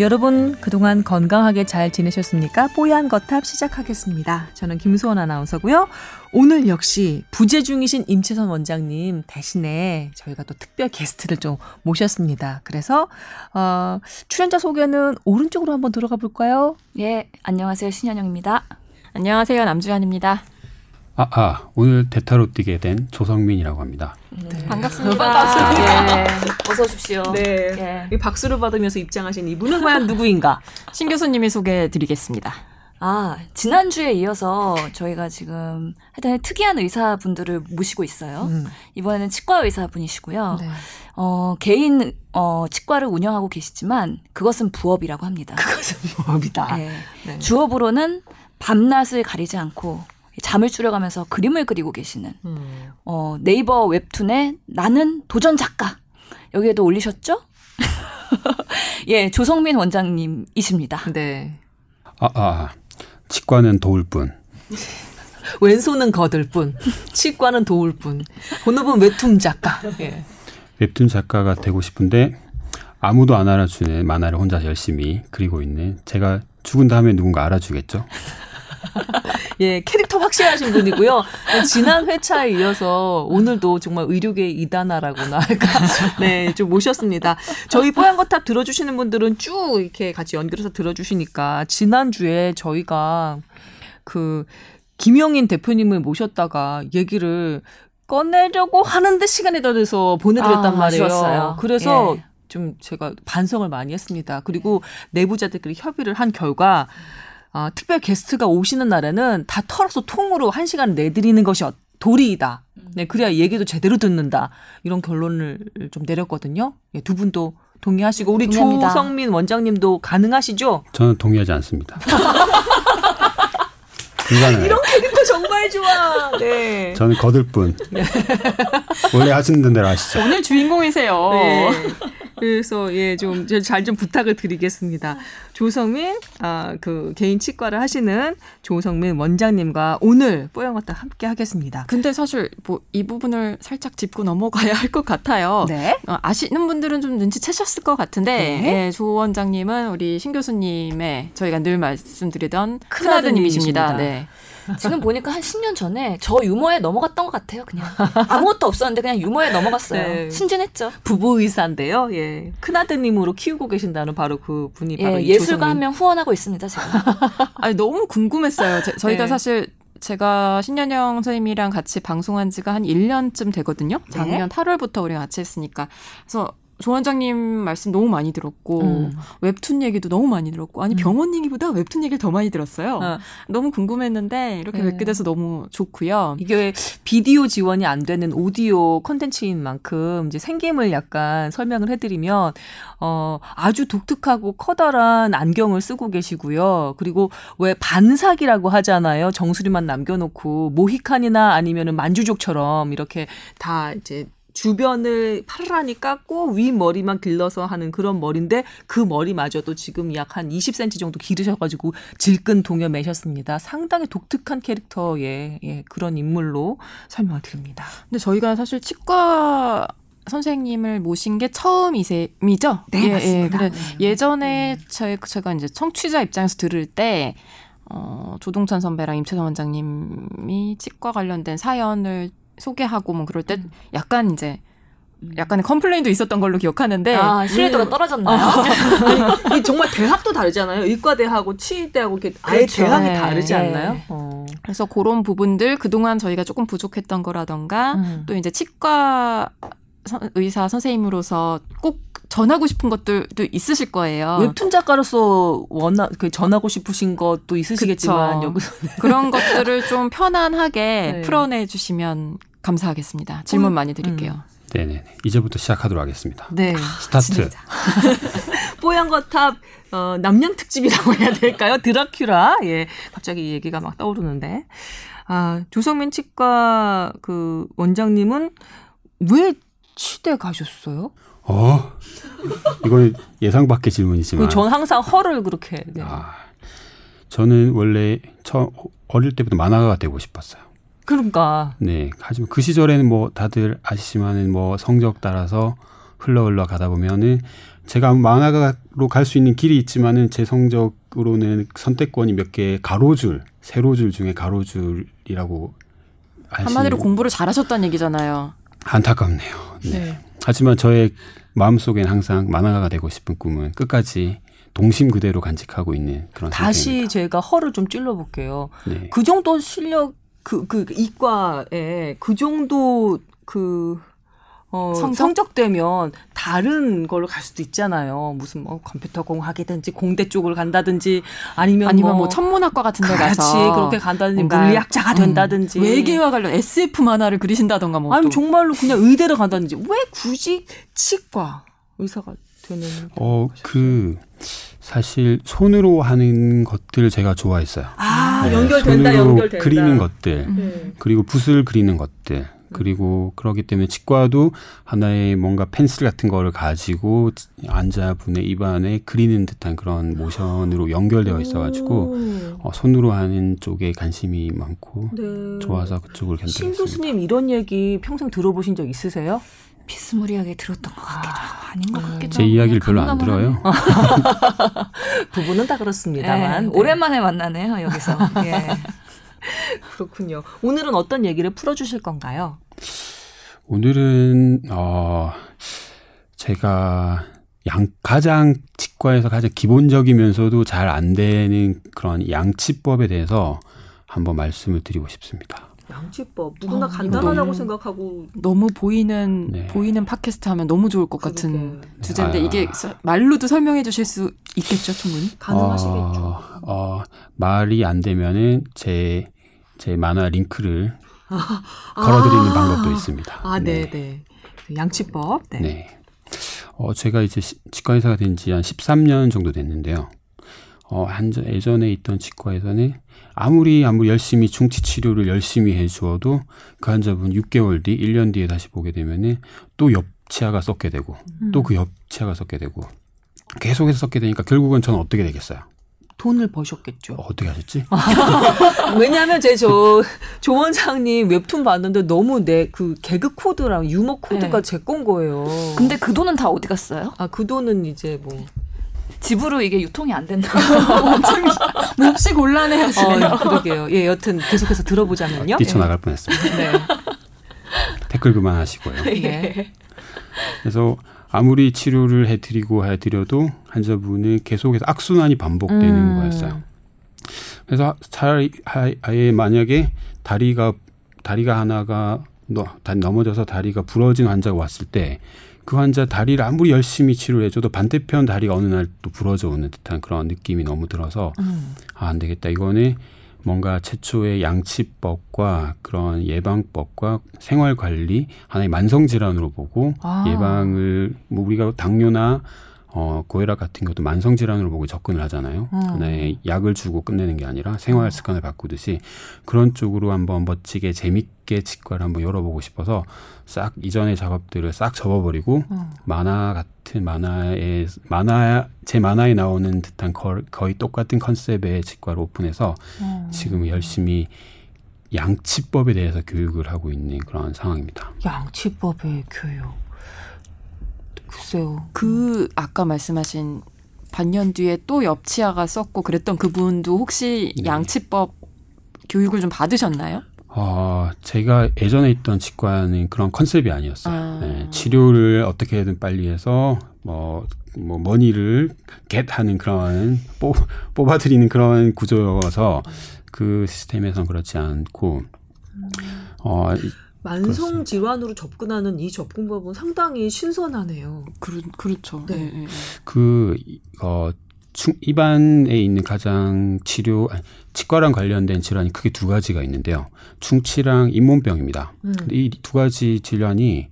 여러분 그동안 건강하게 잘 지내셨습니까? 뽀얀 거탑 시작하겠습니다. 저는 김수원 아나운서고요. 오늘 역시 부재 중이신 임채선 원장님 대신에 저희가 또 특별 게스트를 좀 모셨습니다. 그래서 어, 출연자 소개는 오른쪽으로 한번 들어가 볼까요? 예, 안녕하세요 신현영입니다. 안녕하세요 남주현입니다. 아, 아, 오늘 대타로 뛰게 된 조성민이라고 합니다. 네. 반갑습니다. 반갑습니다. 예, 어서 오십시오. 네. 예. 박수를 받으면서 입장하신 이분은 과연 누구인가? 신 교수님이 소개해 드리겠습니다. 아, 지난주에 이어서 저희가 지금 하여튼 특이한 의사분들을 모시고 있어요. 음. 이번에는 치과 의사분이시고요. 네. 어, 개인 어, 치과를 운영하고 계시지만 그것은 부업이라고 합니다. 그것은 부업이다. 네. 네. 주업으로는 밤낮을 가리지 않고 잠을 줄여가면서 그림을 그리고 계시는 음. 어, 네이버 웹툰에 나는 도전 작가 여기에도 올리셨죠? 예, 조성민 원장님이십니다. 네. 아, 아 치과는 도울 뿐. 왼손은 거들 뿐, 치과는 도울 뿐. 본업은 웹툰 작가. 예. 웹툰 작가가 되고 싶은데 아무도 안 알아주는 만화를 혼자 열심히 그리고 있는 제가 죽은 다음에 누군가 알아주겠죠? 예, 캐릭터 확실하신 분이고요. 지난 회차에 이어서 오늘도 정말 의료계 이단아라고나 할까. 네, 좀 모셨습니다. 저희 뽀얀거탑 들어주시는 분들은 쭉 이렇게 같이 연결해서 들어주시니까 지난주에 저희가 그 김영인 대표님을 모셨다가 얘기를 꺼내려고 하는데 시간이 더 돼서 보내드렸단 아, 말이에요. 아쉬웠어요. 그래서 예. 좀 제가 반성을 많이 했습니다. 그리고 내부자들끼리 협의를 한 결과 어, 특별 게스트가 오시는 날에는 다 털어서 통으로 한 시간 내드리는 것이 어, 도리이다. 네, 그래야 얘기도 제대로 듣는다. 이런 결론을 좀 내렸거든요. 예, 두 분도 동의하시고 우리 동의합니다. 조성민 원장님도 가능하시죠? 저는 동의하지 않습니다. 이런 캐릭터 정말 좋아. 네. 저는 거들 뿐. 네. 원래 하시는 대로 하시죠. 오늘 주인공이세요. 네. 그래서 예 좀 잘 좀 부탁을 드리겠습니다. 조성민 아 그 개인 치과를 하시는 조성민 원장님과 오늘 뽀얀거다 함께 하겠습니다. 근데 사실 뭐 이 부분을 살짝 짚고 넘어가야 할 것 같아요. 네. 어, 아시는 분들은 좀 눈치채셨을 것 같은데 네. 예, 조 원장님은 우리 신 교수님의 저희가 늘 말씀드리던 큰아드님이십니다. 네. 지금 보니까 한 10년 전에 저 유머에 넘어갔던 것 같아요. 그냥 아무것도 없었는데 그냥 유머에 넘어갔어요. 네. 신진했죠. 부부 의사인데요. 예, 큰 아드님으로 키우고 계신다는 바로 그 분이 예, 바로 예술가 한 명 후원하고 있습니다. 제가. 아니 너무 궁금했어요. 제, 저희가 네. 사실 제가 신년영 선생님이랑 같이 방송한 지가 한 1년쯤 되거든요. 작년 네? 8월부터 우리가 같이 했으니까. 그래서 조 원장님 말씀 너무 많이 들었고 음. 웹툰 얘기도 너무 많이 들었고 아니 음. 병원 얘기보다 웹툰 얘기를 더 많이 들었어요. 어. 너무 궁금했는데 이렇게 네. 뵙게 돼서 너무 좋고요. 이게 비디오 지원이 안 되는 오디오 컨텐츠인 만큼 이제 생김을 약간 설명을 해드리면 어 아주 독특하고 커다란 안경을 쓰고 계시고요. 그리고 왜 반삭이라고 하잖아요. 정수리만 남겨놓고 모히칸이나 아니면은 만주족처럼 이렇게 다 이제 주변을 파르라니 깎고 위 머리만 길러서 하는 그런 머리인데 그 머리마저도 지금 약 한 20cm 정도 기르셔가지고 질끈 동여 매셨습니다. 상당히 독특한 캐릭터의 예, 그런 인물로 설명을 드립니다. 근데 저희가 사실 치과 선생님을 모신 게 처음이세미죠? 네, 예, 맞습니다. 예, 예전에 음. 제가, 제가 이제 청취자 입장에서 들을 때 어, 조동찬 선배랑 임채선 원장님이 치과 관련된 사연을 소개하고 뭐 그럴 때 음. 약간 이제 음. 약간의 컴플레인도 있었던 걸로 기억하는데 아, 신뢰도가 음. 떨어졌나요? 아니, 정말 대학도 다르잖아요. 의과대하고 치의대하고 이렇게 아예 그렇죠. 대학이 네. 다르지 네. 않나요? 어. 그래서 그런 부분들 그동안 저희가 조금 부족했던 거라던가 음. 또 이제 치과 의사 선생님으로서 꼭 전하고 싶은 것들도 있으실 거예요. 웹툰 작가로서 원하 그 전하고 싶으신 것도 있으시겠지만 여기서 그런 것들을 좀 편안하게 네. 풀어내 주시면 감사하겠습니다. 질문 음. 많이 드릴게요. 음. 네네. 이제부터 시작하도록 하겠습니다. 네. 스타트. 뽀얀 거탑 어, 남양 특집이라고 해야 될까요? 드라큘라. 예. 갑자기 이 얘기가 막 떠오르는데. 아, 조성민 치과 그 원장님은 왜 치대 가셨어요? 어? 이건 예상 밖의 질문이지만. 전 항상 허를 그렇게. 네. 아, 저는 원래 처 어릴 때부터 만화가가 되고 싶었어요. 그러니까. 네. 하지만 그 시절에는 뭐 다들 아시지만은 뭐 성적 따라서 흘러 흘러 가다 보면은 제가 만화가로 갈 수 있는 길이 있지만은 제 성적으로는 선택권이 몇 개 가로줄 세로줄 중에 가로줄이라고 한마디로 공부를 잘하셨다는 얘기잖아요. 안타깝네요. 네. 네. 하지만 저의 마음속엔 항상 만화가가 되고 싶은 꿈은 끝까지 동심 그대로 간직하고 있는 그런 다시 상태입니다. 제가 허를 좀 찔러 볼게요. 네. 그 정도 실력 그, 그, 이과에 그 정도 그, 어, 성적? 되면 다른 걸로 갈 수도 있잖아요. 무슨 뭐 컴퓨터 공 하기든지 공대 쪽을 간다든지 아니면 아니면 뭐, 뭐 천문학과 같은 데 가서 같이 그렇게 간다든지 물리학자가 된다든지 음, 외계와 관련 SF 만화를 그리신다던가 뭐 아니 정말로 그냥 의대를 간다든지 왜 굳이 치과 의사가 되는 어 그 사실 손으로 하는 것들 제가 좋아했어요. 아 네, 연결된다, 연결된다. 그리는 것들 음. 그리고 붓을 그리는 것들 그리고 그러기 때문에 치과도 하나의 뭔가 펜슬 같은 거를 가지고 환자분의 입안에 그리는 듯한 그런 모션으로 연결되어 있어가지고 어, 손으로 하는 쪽에 관심이 많고 네. 좋아서 그쪽을 견뎌했습니다. 신 교수님 이런 얘기 평생 들어보신 적 있으세요? 비스무리하게 들었던 것 같기도 하고 아, 닌것 음. 같기도 제 이야기를 별로 안 들어요. 부부는 다 그렇습니다만 네, 네. 오랜만에 만나네요 여기서. 예. 그렇군요. 오늘은 어떤 얘기를 풀어주실 건가요? 오늘은 어 제가 양 가장 치과에서 가장 기본적이면서도 잘 안 되는 그런 양치법에 대해서 한번 말씀을 드리고 싶습니다. 양치법 누구나 어, 간단하다고 생각하고 너무 보이는 네. 보이는 팟캐스트 하면 너무 좋을 것 그러게. 같은 주제인데 아, 이게 말로도 설명해 주실 수 있겠죠 충분히 가능하시겠죠. 어, 어, 말이 안 되면은 제 제 만화 링크를 아, 걸어드리는 아, 방법도 있습니다. 아, 네, 네. 네. 양치법. 네. 네. 어, 제가 이제 치과 의사가 된 지 한 13년 정도 됐는데요. 어, 한, 예전에 있던 치과에서는 아무리 아무리 열심히 중치 치료를 열심히 해 주어도 그 환자분 6개월 뒤, 1년 뒤에 다시 보게 되면은 또 옆 치아가 썩게 되고 음. 또그 옆 치아가 썩게 되고 계속해서 썩게 되니까 결국은 저는 어떻게 되겠어요? 돈을 버셨겠죠. 어, 떻게 하셨지? 왜냐하면 제 저 조원장님 웹툰 봤는데 너무 내 그 개그 코드랑 유머 코드가 네. 제건 거예요. 근데 그 돈은 다 어디 갔어요? 아 그 돈은 이제 뭐 집으로 이게 유통이 안 된다. 몹시 곤란해하시네요. 어, 그러게요. 예, 여튼 계속해서 들어보자면요. 뛰쳐나갈 예. 뻔했습니다. 네. 댓글 그만하시고요. 네. 그래서 아무리 치료를 해드리고 해드려도 환자분은 계속해서 악순환이 반복되는 음. 거였어요. 그래서 차라리 아예 만약에 다리가 다리가 하나가 넘어져서 다리가 부러진 환자가 왔을 때 그 환자 다리를 아무리 열심히 치료를 해줘도 반대편 다리가 어느 날 또 부러져 오는 듯한 그런 느낌이 너무 들어서 음. 아, 안 되겠다. 이거는 뭔가 최초의 양치법과 그런 예방법과 생활 관리 하나의 만성 질환으로 보고 아. 예방을 뭐 우리가 당뇨나 어, 고혈압 같은 것도 만성 질환으로 보고 접근을 하잖아요. 음. 하나의 약을 주고 끝내는 게 아니라 생활 습관을 바꾸듯이 그런 쪽으로 한번 멋지게 재밌게 치과를 한번 열어보고 싶어서 싹 이전의 작업들을 싹 접어버리고 음. 만화 같은 만화에 만화 제 만화에 나오는 듯한 거, 거의 똑같은 컨셉의 치과를 오픈해서 음. 지금 열심히 양치법에 대해서 교육을 하고 있는 그런 상황입니다. 양치법의 교육. 글쎄요. 그 아까 말씀하신 반년 뒤에 또 옆치아가 썼고 그랬던 그분도 혹시 네. 양치법 교육을 좀 받으셨나요? 어, 제가 예전에 있던 치과는 그런 컨셉이 아니었어요. 아. 네, 치료를 어떻게든 빨리 해서 뭐, 뭐, 머니를 겟하는 그런, 뽑, 뽑아드리는 그런 구조여서 그 시스템에선 그렇지 않고, 어, 만성 질환으로 접근하는 이 접근법은 상당히 신선하네요. 그렇, 그렇죠. 네. 네. 그, 어, 입안에 있는 가장 치료 치과랑 관련된 질환이 크게 두 가지가 있는데요. 충치랑 잇몸병입니다. 음. 이 두 가지 질환이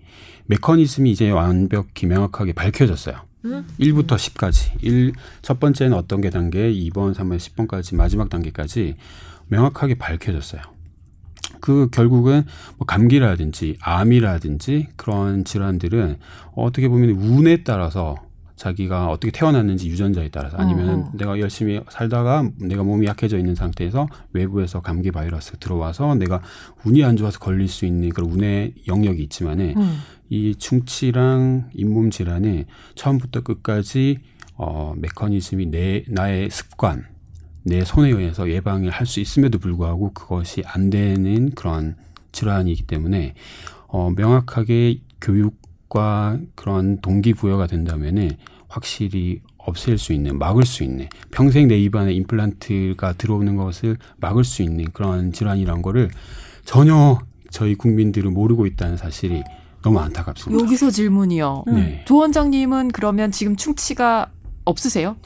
메커니즘이 이제 완벽히 명확하게 밝혀졌어요. 음? 1부터 10까지. 1, 첫 번째는 어떤 게 단계, 2번, 3번, 10번까지 마지막 단계까지 명확하게 밝혀졌어요. 그 결국은 뭐 감기라든지 암이라든지 그런 질환들은 어떻게 보면 운에 따라서 자기가 어떻게 태어났는지 유전자에 따라서 아니면 어, 어. 내가 열심히 살다가 내가 몸이 약해져 있는 상태에서 외부에서 감기 바이러스 들어와서 내가 운이 안 좋아서 걸릴 수 있는 그런 운의 영역이 있지만은 음. 이 충치랑 잇몸 질환은 처음부터 끝까지 어 메커니즘이 내 나의 습관 내 손에 의해서 예방을 할 수 있음에도 불구하고 그것이 안 되는 그런 질환이기 때문에 어 명확하게 교육과 그런 동기부여가 된다면은 확실히 없앨 수 있는, 막을 수 있는, 평생 내 입안에 임플란트가 들어오는 것을 막을 수 있는 그런 질환이란 거를 전혀 저희 국민들은 모르고 있다는 사실이 너무 안타깝습니다. 여기서 질문이요. 네. 조 원장님은 그러면 지금 충치가 없으세요?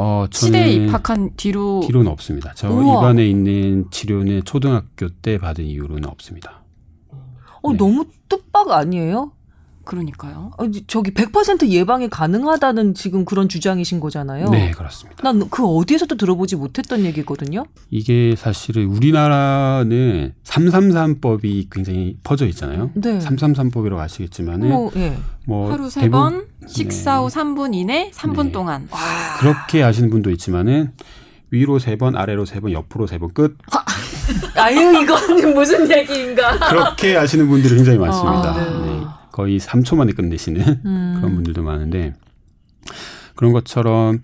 어, 시대에 입학한 뒤로 뒤로는 없습니다. 저 우와. 입안에 있는 치료는 초등학교 때 받은 이후로는 없습니다. 어, 네. 너무 뜻밖 아니에요? 그러니까요. 아, 저기 100% 예방이 가능하다는 지금 그런 주장이신 거잖아요. 네, 그렇습니다. 난 그 어디에서도 들어보지 못했던 얘기거든요. 이게 사실은 우리나라는 333법이 굉장히 퍼져 있잖아요. 네. 333법이라고 아시겠지만은 뭐, 예. 뭐 하루 세 번, 식사 후 네. 3분 이내, 3분 네. 동안. 와. 그렇게 아시는 분도 있지만은 위로 세 번, 아래로 세 번, 옆으로 세번 끝. 아유, 이건 무슨 얘기인가? 그렇게 아시는 분들이 굉장히 많습니다. 아, 네. 네. 거의 3초 만에 끝내시는 음. 그런 분들도 많은데 그런 것처럼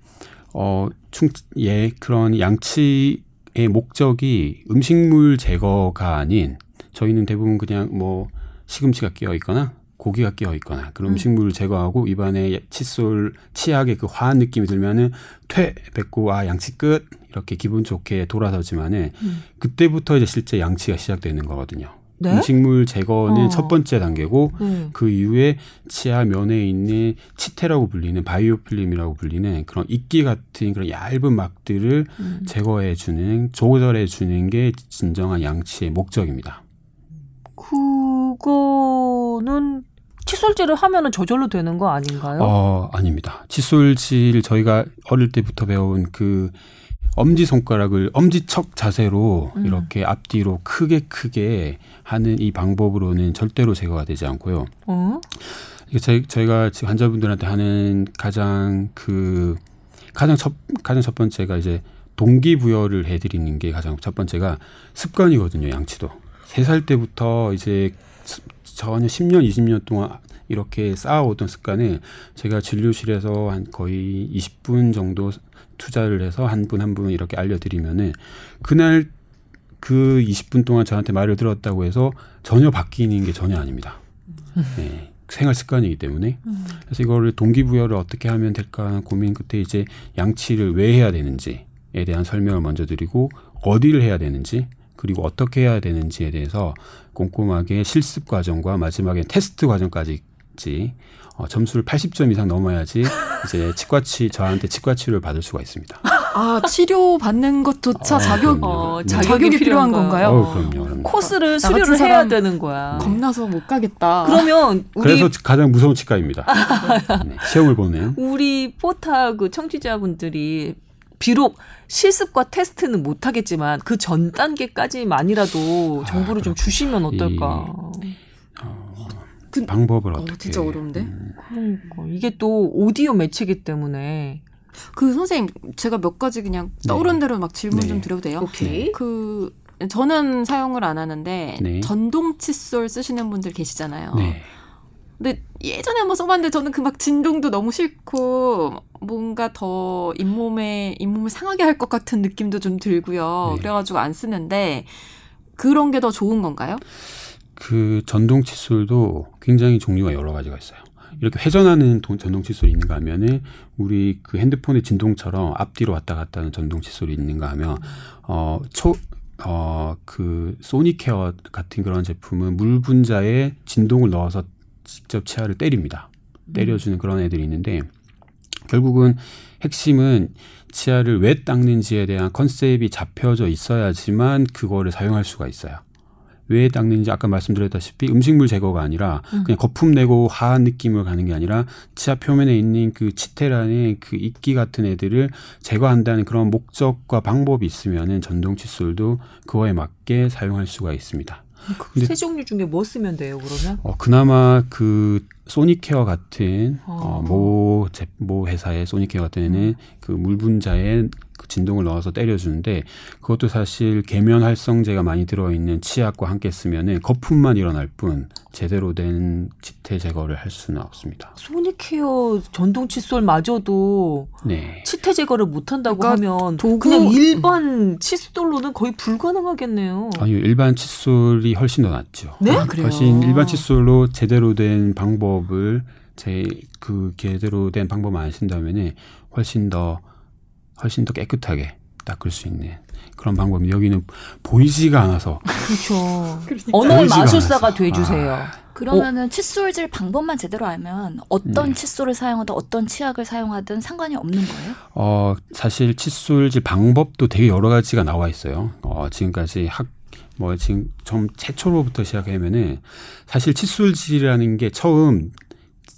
어, 충, 예, 그런 양치의 목적이 음식물 제거가 아닌 저희는 대부분 그냥 뭐 시금치가 끼어 있거나 고기가 끼어 있거나 그런 음. 식물을 제거하고 입안에 칫솔 치약의 그 화한 느낌이 들면은 퇴 뱉고 아 양치 끝 이렇게 기분 좋게 돌아서지만은 음. 그때부터 이제 실제 양치가 시작되는 거거든요. 네? 음식물 제거는 어. 첫 번째 단계고 음. 그 이후에 치아 면에 있는 치태라고 불리는 바이오필름이라고 불리는 그런 이끼 같은 그런 얇은 막들을 음. 제거해 주는 조절해 주는 게 진정한 양치의 목적입니다. 그거는 칫솔질을 하면은 저절로 되는 거 아닌가요? 어, 아닙니다. 칫솔질 저희가 어릴 때부터 배운 그 엄지 손가락을 엄지척 자세로 음. 이렇게 앞뒤로 크게 크게 하는 이 방법으로는 절대로 제거가 되지 않고요. 어? 이게 저희, 저희가 지금 환자분들한테 하는 가장 그 가장 첫 가장 첫 번째가 이제 동기부여를 해드리는 게 가장 첫 번째가 습관이거든요. 양치도 세 살 때부터 이제 전혀 10년, 20년 동안 이렇게 쌓아오던 습관을 제가 진료실에서 한 거의 20분 정도 투자를 해서 한 분 한 분 이렇게 알려드리면은 그날 그 20분 동안 저한테 말을 들었다고 해서 전혀 바뀌는 게 전혀 아닙니다. 네. 생활 습관이기 때문에 그래서 이거를 동기부여를 어떻게 하면 될까 하는 고민 끝에 이제 양치를 왜 해야 되는지에 대한 설명을 먼저 드리고 어디를 해야 되는지 그리고 어떻게 해야 되는지에 대해서 꼼꼼하게 실습 과정과 마지막에 테스트 과정까지 어, 점수를 80점 이상 넘어야지 이제 치과치 저한테 치과 치료를 받을 수가 있습니다. 아 치료 받는 것조차 어, 자격 어, 네. 자격이 필요한 건가요? 어, 그럼요, 그럼요. 코스를 수료를 해야 되는 거야. 겁나서 못 가겠다. 그러면 우리 그래서 가장 무서운 치과입니다. 네, 시험을 보는. 우리 포타 그 청취자분들이 비록 실습과 테스트는 못 하겠지만 그 전 단계까지만이라도 정보를 아, 좀 주시면 어떨까. 이, 그, 방법을 어, 떻게 진짜 어려운데. 음. 그러니까 이게 또 오디오 매체기 때문에 그 선생님 제가 몇 가지 그냥 네. 떠오른 대로 막 질문 네. 좀 드려도 돼요? 오케이. 그 저는 사용을 안 하는데 네. 전동 칫솔 쓰시는 분들 계시잖아요. 네. 근데 예전에 한번 써봤는데 저는 그 막 진동도 너무 싫고 뭔가 더 잇몸에 잇몸을 상하게 할 것 같은 느낌도 좀 들고요. 네. 그래가지고 안 쓰는데 그런 게 더 좋은 건가요? 그 전동 칫솔도 굉장히 종류가 여러 가지가 있어요. 이렇게 회전하는 전동 칫솔이 있는가 하면은 우리 그 핸드폰의 진동처럼 앞뒤로 왔다 갔다 하는 전동 칫솔이 있는가 하면 어 초 어, 그, 소니케어 같은 그런 제품은 물 분자에 진동을 넣어서 직접 치아를 때립니다. 때려주는 그런 애들이 있는데, 결국은 핵심은 치아를 왜 닦는지에 대한 컨셉이 잡혀져 있어야지만 그거를 사용할 수가 있어요. 왜 닦는지 아까 말씀드렸다시피 음식물 제거가 아니라 음. 그냥 거품 내고 하한 느낌을 가는 게 아니라 치아 표면에 있는 그 치테란의 그 이끼 같은 애들을 제거한다는 그런 목적과 방법이 있으면은 전동 칫솔도 그거에 맞게 사용할 수가 있습니다. 그세 종류 중에 뭐 쓰면 돼요, 그러면? 어, 그나마 그 소니케어 같은 어, 어 모, 제, 모 회사의 소니케어 같은 애는 음. 그 물분자에 그 진동을 넣어서 때려주는데 그것도 사실 계면 활성제가 많이 들어있는 치약과 함께 쓰면은 거품만 일어날 뿐 제대로 된 지태 제거를 할 수는 없습니다. 소니케어 전동 칫솔마저도 네. 치태 제거를 못한다고 그러니까 하면 도구... 그냥 일반 칫솔로는 거의 불가능하겠네요. 아니요, 일반 칫솔이 훨씬 더 낫죠. 네? 아, 훨씬 일반 칫솔로 제대로 된 방법을 제 그 제대로 된 방법을 안 쓴다면은 훨씬 더 훨씬 더 깨끗하게 닦을 수 있는 그런 방법이 여기는 보이지가 않아서 그렇죠. 그러니까. 언어의 마술사가 돼주세요. 아. 그러면은 어? 칫솔질 방법만 제대로 알면 어떤 네. 칫솔을 사용하든 어떤 치약을 사용하든 상관이 없는 거예요? 어 사실 칫솔질 방법도 되게 여러 가지가 나와 있어요. 어 지금까지 학 뭐 지금 좀 최초로부터 시작하면은 사실 칫솔질이라는 게 처음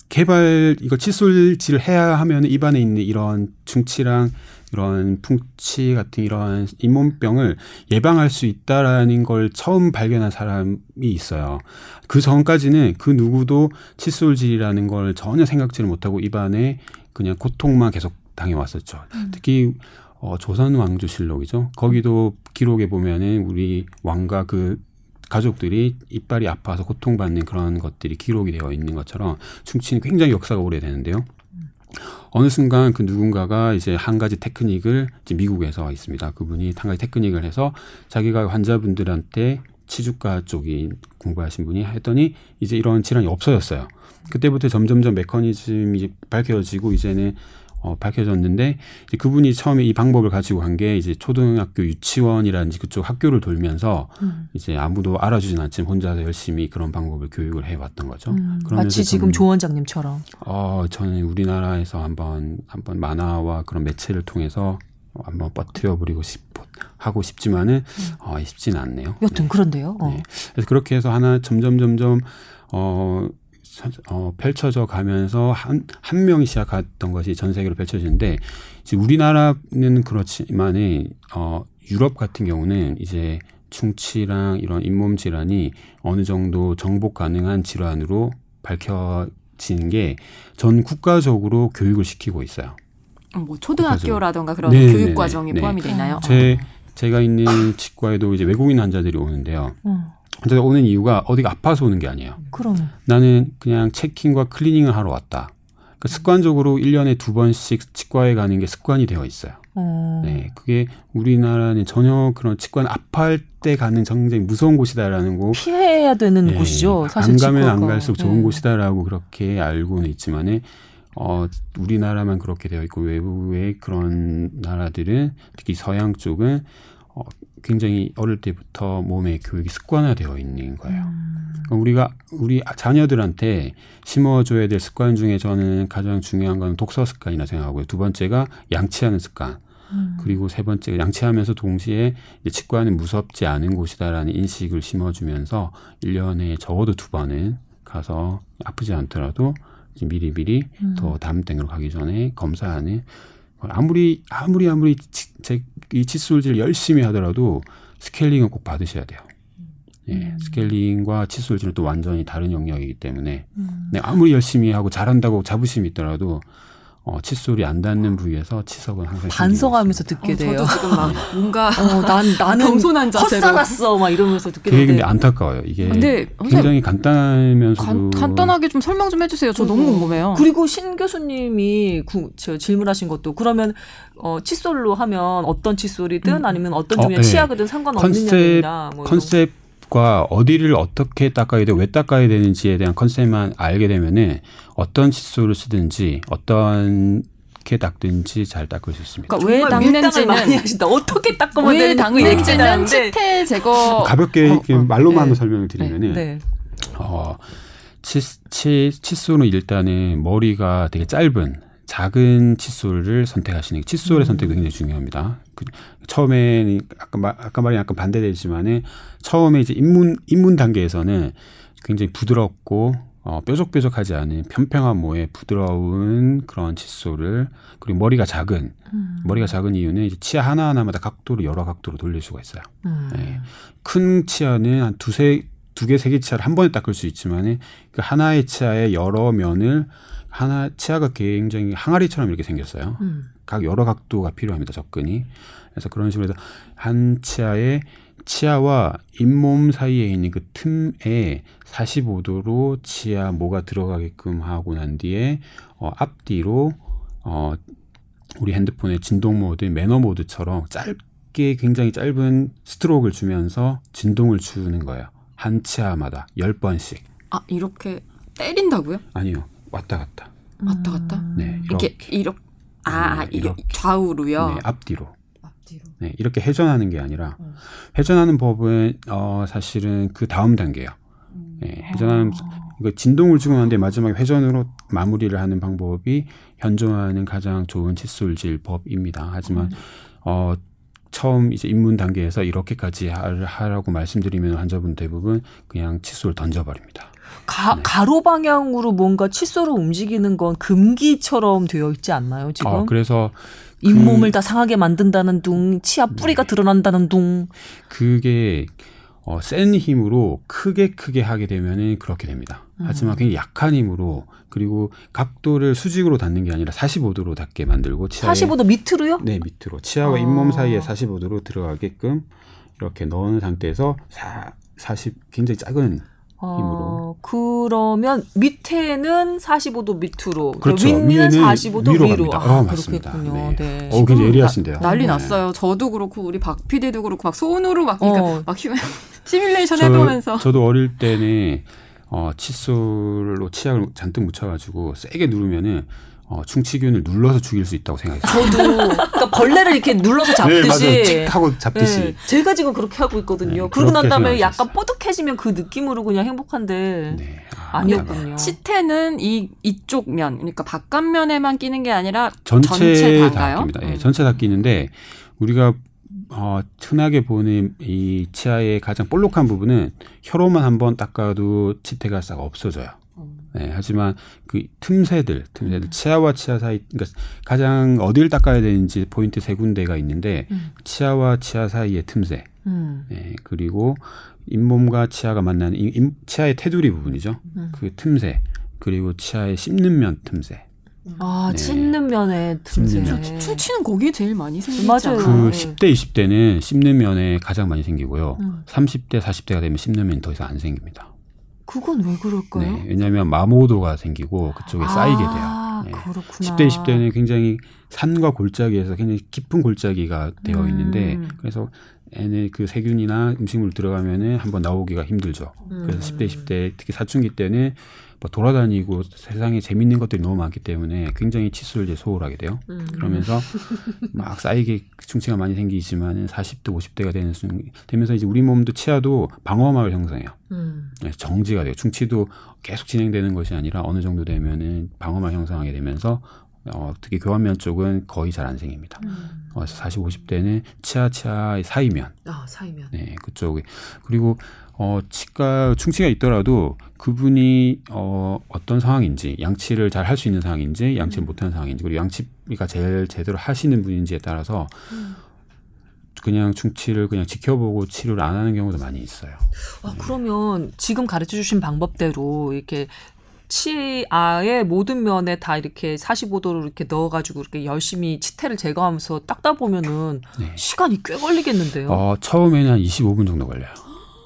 개발 이거 칫솔질을 해야 하면 입안에 있는 이런 중치랑 이런 풍치 같은 이러한 잇몸병을 예방할 수 있다라는 걸 처음 발견한 사람이 있어요. 그 전까지는 그 누구도 칫솔질이라는 걸 전혀 생각지를 못하고 입안에 그냥 고통만 계속 당해왔었죠. 음. 특히 어, 조선 왕조실록이죠. 거기도 기록에 보면은 우리 왕과 그 가족들이 이빨이 아파서 고통받는 그런 것들이 기록이 되어 있는 것처럼 충치는 굉장히 역사가 오래되는데요. 어느 순간 그 누군가가 이제 한 가지 테크닉을 이제 미국에서 있습니다. 그분이 한 가지 테크닉을 해서 자기가 환자분들한테 치주과 쪽이 공부하신 분이 했더니 이제 이런 질환이 없어졌어요. 그때부터 점점점 메커니즘이 밝혀지고 이제는 어, 밝혀졌는데 이제 그분이 처음에 이 방법을 가지고 한게 이제 초등학교 유치원이라든지 그쪽 학교를 돌면서 음. 이제 아무도 알아주진 않지만 혼자서 열심히 그런 방법을 교육을 해왔던 거죠. 음. 마치 지금 조 원장님처럼. 어, 저는 우리나라에서 한번 한번 만화와 그런 매체를 통해서 한번 뻗트려 버리고 싶 하고 싶지만은 음. 어, 쉽지는 않네요. 여튼 네. 그런데요. 어. 네. 그래서 그렇게 해서 하나 점점 점점 어 어, 펼쳐져 가면서 한, 한 명이 시작했던 것이 전 세계로 펼쳐지는데, 이제 우리나라는 그렇지만은, 어, 유럽 같은 경우는 이제 충치랑 이런 잇몸 질환이 어느 정도 정복 가능한 질환으로 밝혀지는 게 전 국가적으로 교육을 시키고 있어요. 뭐 초등학교라던가 그런 네네네. 교육 과정이 네. 포함이 되나요? 제 제가 있는 치과에도 이제 외국인 환자들이 오는데요. 음. 제가 오는 이유가 어디가 아파서 오는 게 아니에요. 그럼 나는 그냥 체킹과 클리닝을 하러 왔다. 그러니까 습관적으로 1년에 두 번씩 치과에 가는 게 습관이 되어 있어요. 어. 네. 그게 우리나라는 전혀 그런 치과는 아파할 때 가는 굉장히 무서운 곳이다라는 거. 피해야 되는 네. 곳이죠. 사실. 안 가면 안 갈수록 좋은 네. 곳이다라고 그렇게 알고는 있지만은 어, 우리나라만 그렇게 되어 있고 외부의 그런 나라들은 특히 서양 쪽은 어, 굉장히 어릴 때부터 몸의 교육이 습관화되어 있는 거예요. 음. 그러니까 우리가 우리 자녀들한테 심어줘야 될 습관 중에 저는 가장 중요한 건 독서 습관이라 생각하고요. 두 번째가 양치하는 습관. 음. 그리고 세 번째가 양치하면서 동시에 치과는 무섭지 않은 곳이다라는 인식을 심어주면서 1년에 적어도 두 번은 가서 아프지 않더라도 미리미리 음. 더 다음 땡으로 가기 전에 검사하는 아무리 아무리 아무리 제, 이 칫솔질 열심히 하더라도 스케일링은 꼭 받으셔야 돼요. 예, 음. 스케일링과 칫솔질은 또 완전히 다른 영역이기 때문에 음. 네, 아무리 열심히 하고 잘한다고 자부심이 있더라도 어, 칫솔이 안 닿는 부위에서 치석은 항상 반성하면서 듣게 어, 돼요. 저도 지금 막 뭔가 어, 난 나는 겸손한 자세로 헛살았어 막 이러면서 듣게 되는데 근데 안타까워요. 이게 근데 굉장히 간단하면서도 간, 단하게 좀 설명 좀 해주세요. 저 너무 궁금해요. 그리고 신 교수님이 구, 저 질문하신 것도 그러면 어, 칫솔로 하면 어떤 칫솔이든 음. 아니면 어떤 종류의 어, 네. 치약이든 상관없는 컨셉, 뭐 컨셉 과 어디를 어떻게 닦아야 되고 왜 닦아야 되는지에 대한 컨셉만 알게 되면은 어떤 칫솔을 쓰든지 어떤 게 닦든지 잘 닦을 수 있습니다. 그러니까 왜 닦는지는 많이 하신다. 어떻게 닦으면 왜 닦는지는 치태 제거 가볍게 어, 어, 말로만 네. 설명을 드리면은 네. 네. 어, 치, 치, 칫솔은 일단은 머리가 되게 짧은 작은 칫솔을 선택하시는 칫솔의 음. 선택이 굉장히 중요합니다. 그, 처음에는 아까 말, 아까 말이 약간 반대되지만은 처음에 이제 입문 입문 단계에서는 굉장히 부드럽고 어, 뾰족뾰족하지 않은 평평한 모의 부드러운 그런 칫솔을 그리고 머리가 작은 음. 머리가 작은 이유는 이제 치아 하나 하나마다 각도를 여러 각도로 돌릴 수가 있어요. 음. 네. 큰 치아는 한 두세 두 개, 세 개 치아를 한 번에 닦을 수 있지만은 그 하나의 치아의 여러 면을 하나 치아가 굉장히 항아리처럼 이렇게 생겼어요. 음. 각 여러 각도가 필요합니다. 접근이. 그래서 그런 식으로 해서 한 치아에 치아와 잇몸 사이에 있는 그 틈에 45도로 치아 모가 들어가게끔 하고 난 뒤에 어, 앞뒤로 어, 우리 핸드폰의 진동 모드, 매너 모드처럼 짧게 굉장히 짧은 스트로크를 주면서 진동을 주는 거예요. 한 치아마다 10번씩. 아 이렇게 때린다고요? 아니요. 왔다 갔다. 왔다 갔다? 네. 이렇게 이렇게 아, 네, 아 이게 이렇게. 좌우로요. 네, 앞뒤로. 앞뒤로. 네, 이렇게 회전하는 게 아니라 음. 회전하는 법은 어 사실은 그 다음 단계예요. 음. 네, 회전하는 이거 진동을 주고 나는데 마지막에 회전으로 마무리를 하는 방법이 현존하는 가장 좋은 칫솔질 법입니다. 하지만 음. 어 처음 이제 입문 단계에서 이렇게까지 하- 하라고 말씀드리면 환자분 대부분 그냥 칫솔 던져버립니다. 가, 네. 가로 방향으로 뭔가 칫솔을 움직이는 건 금기처럼 되어 있지 않나요, 지금? 어, 그래서 잇몸을 다 상하게 만든다는 둥, 치아 뿌리가 네. 드러난다는 둥. 그게 어, 센 힘으로 크게 크게 하게 되면은 그렇게 됩니다. 하지만 굉장히 약한 힘으로 그리고 각도를 수직으로 닫는 게 아니라 45도로 닫게 만들고 치아에 45도 밑으로요? 네 밑으로 치아와 아. 잇몸 사이에 45도로 들어가게끔 이렇게 넣은 상태에서 사, 40 굉장히 작은 어, 그러면 밑에는 45도 밑으로, 그렇죠. 윗는 위에는 45도 위로 위로. 갑니다. 아, 어, 맞습니다. 그렇겠군요. 네. 네. 어, 굉장히 예리하신데요. 난리 네. 났어요. 저도 그렇고 우리 박 PD도 그렇고 막 손으로 막 그러니까 어. 막 휴, 시뮬레이션 해보면서 저도 어릴 때는 어, 칫솔로 치약을 잔뜩 묻혀가지고 세게 누르면은 어, 충치균을 눌러서 죽일 수 있다고 생각했어요. 저도 그러니까 벌레를 이렇게 눌러서 네, 잡듯이. 찍 하고 잡듯이. 네, 제가 지금 그렇게 하고 있거든요. 네, 그러고 난 다음에 생각하셨어요. 약간 뽀득해지면 그 느낌으로 그냥 행복한데 네. 아, 아니었군요. 치태는 이 이쪽 면 그러니까 바깥 면에만 끼는 게 아니라 전체, 전체 다? 끼입니다. 예, 음. 전체 다 끼는데 우리가 어, 흔하게 보는 이 치아의 가장 볼록한 부분은 혀로만 한번 닦아도 치태가 싹 없어져요. 네, 하지만 그 틈새들, 틈새들 치아와 치아 사이, 그러니까 가장 어디를 닦아야 되는지 포인트 세 군데가 있는데 음. 치아와 치아 사이의 틈새, 음. 네, 그리고 잇몸과 치아가 만나는 이- 잇- 치아의 테두리 부분이죠. 음. 그 틈새, 그리고 치아의 씹는 면 틈새. 아, 네. 찢는 면에 틈새. 면. 충치는 거기에 제일 많이 맞아요. 않아요? 그 네. 10대, 20대는 씹는 면에 가장 많이 생기고요. 음. 30대, 40대가 되면 씹는 면이 더 이상 안 생깁니다. 그건 왜 그럴까요? 네, 왜냐하면 마모도가 생기고 그쪽에 쌓이게 돼요. 아, 네. 그렇구나. 10대, 20대는 굉장히 산과 골짜기에서 굉장히 깊은 골짜기가 되어 있는데 음. 그래서 애는 그 세균이나 음식물 들어가면은 한번 나오기가 힘들죠. 음. 그래서 10대, 20대 특히 사춘기 때는 뭐 돌아다니고 세상에 재밌는 것들이 너무 많기 때문에 굉장히 칫솔제 소홀하게 돼요. 음. 그러면서 막 쌓이게 충치가 많이 생기지만은 40대, 50대가 되는 순 되면서 이제 우리 몸도 치아도 방어막을 형성해요. 음. 네, 정지가 돼요. 충치도 계속 진행되는 것이 아니라 어느 정도 되면은 방어막 형성하게 되면서 어, 특히 교환면 쪽은 거의 잘 안 생깁니다. 음. 어, 그래서 40, 50대는 치아 치아의 사이면, 아, 사이면. 네, 그쪽에 그리고 어, 치과 충치가 있더라도 그분이 어, 어떤 상황인지 양치를 잘 할 수 있는 상황인지 양치를 못하는 상황인지 그리고 양치가 제일 제대로 하시는 분인지에 따라서 그냥 충치를 그냥 지켜보고 치료를 안 하는 경우도 많이 있어요. 아, 그러면 지금 가르쳐 주신 방법대로 이렇게 치아의 모든 면에 다 이렇게 45도로 이렇게 넣어가지고 이렇게 열심히 치태를 제거하면서 닦다 보면은 네. 시간이 꽤 걸리겠는데요. 어, 처음에는 한 25분 정도 걸려요.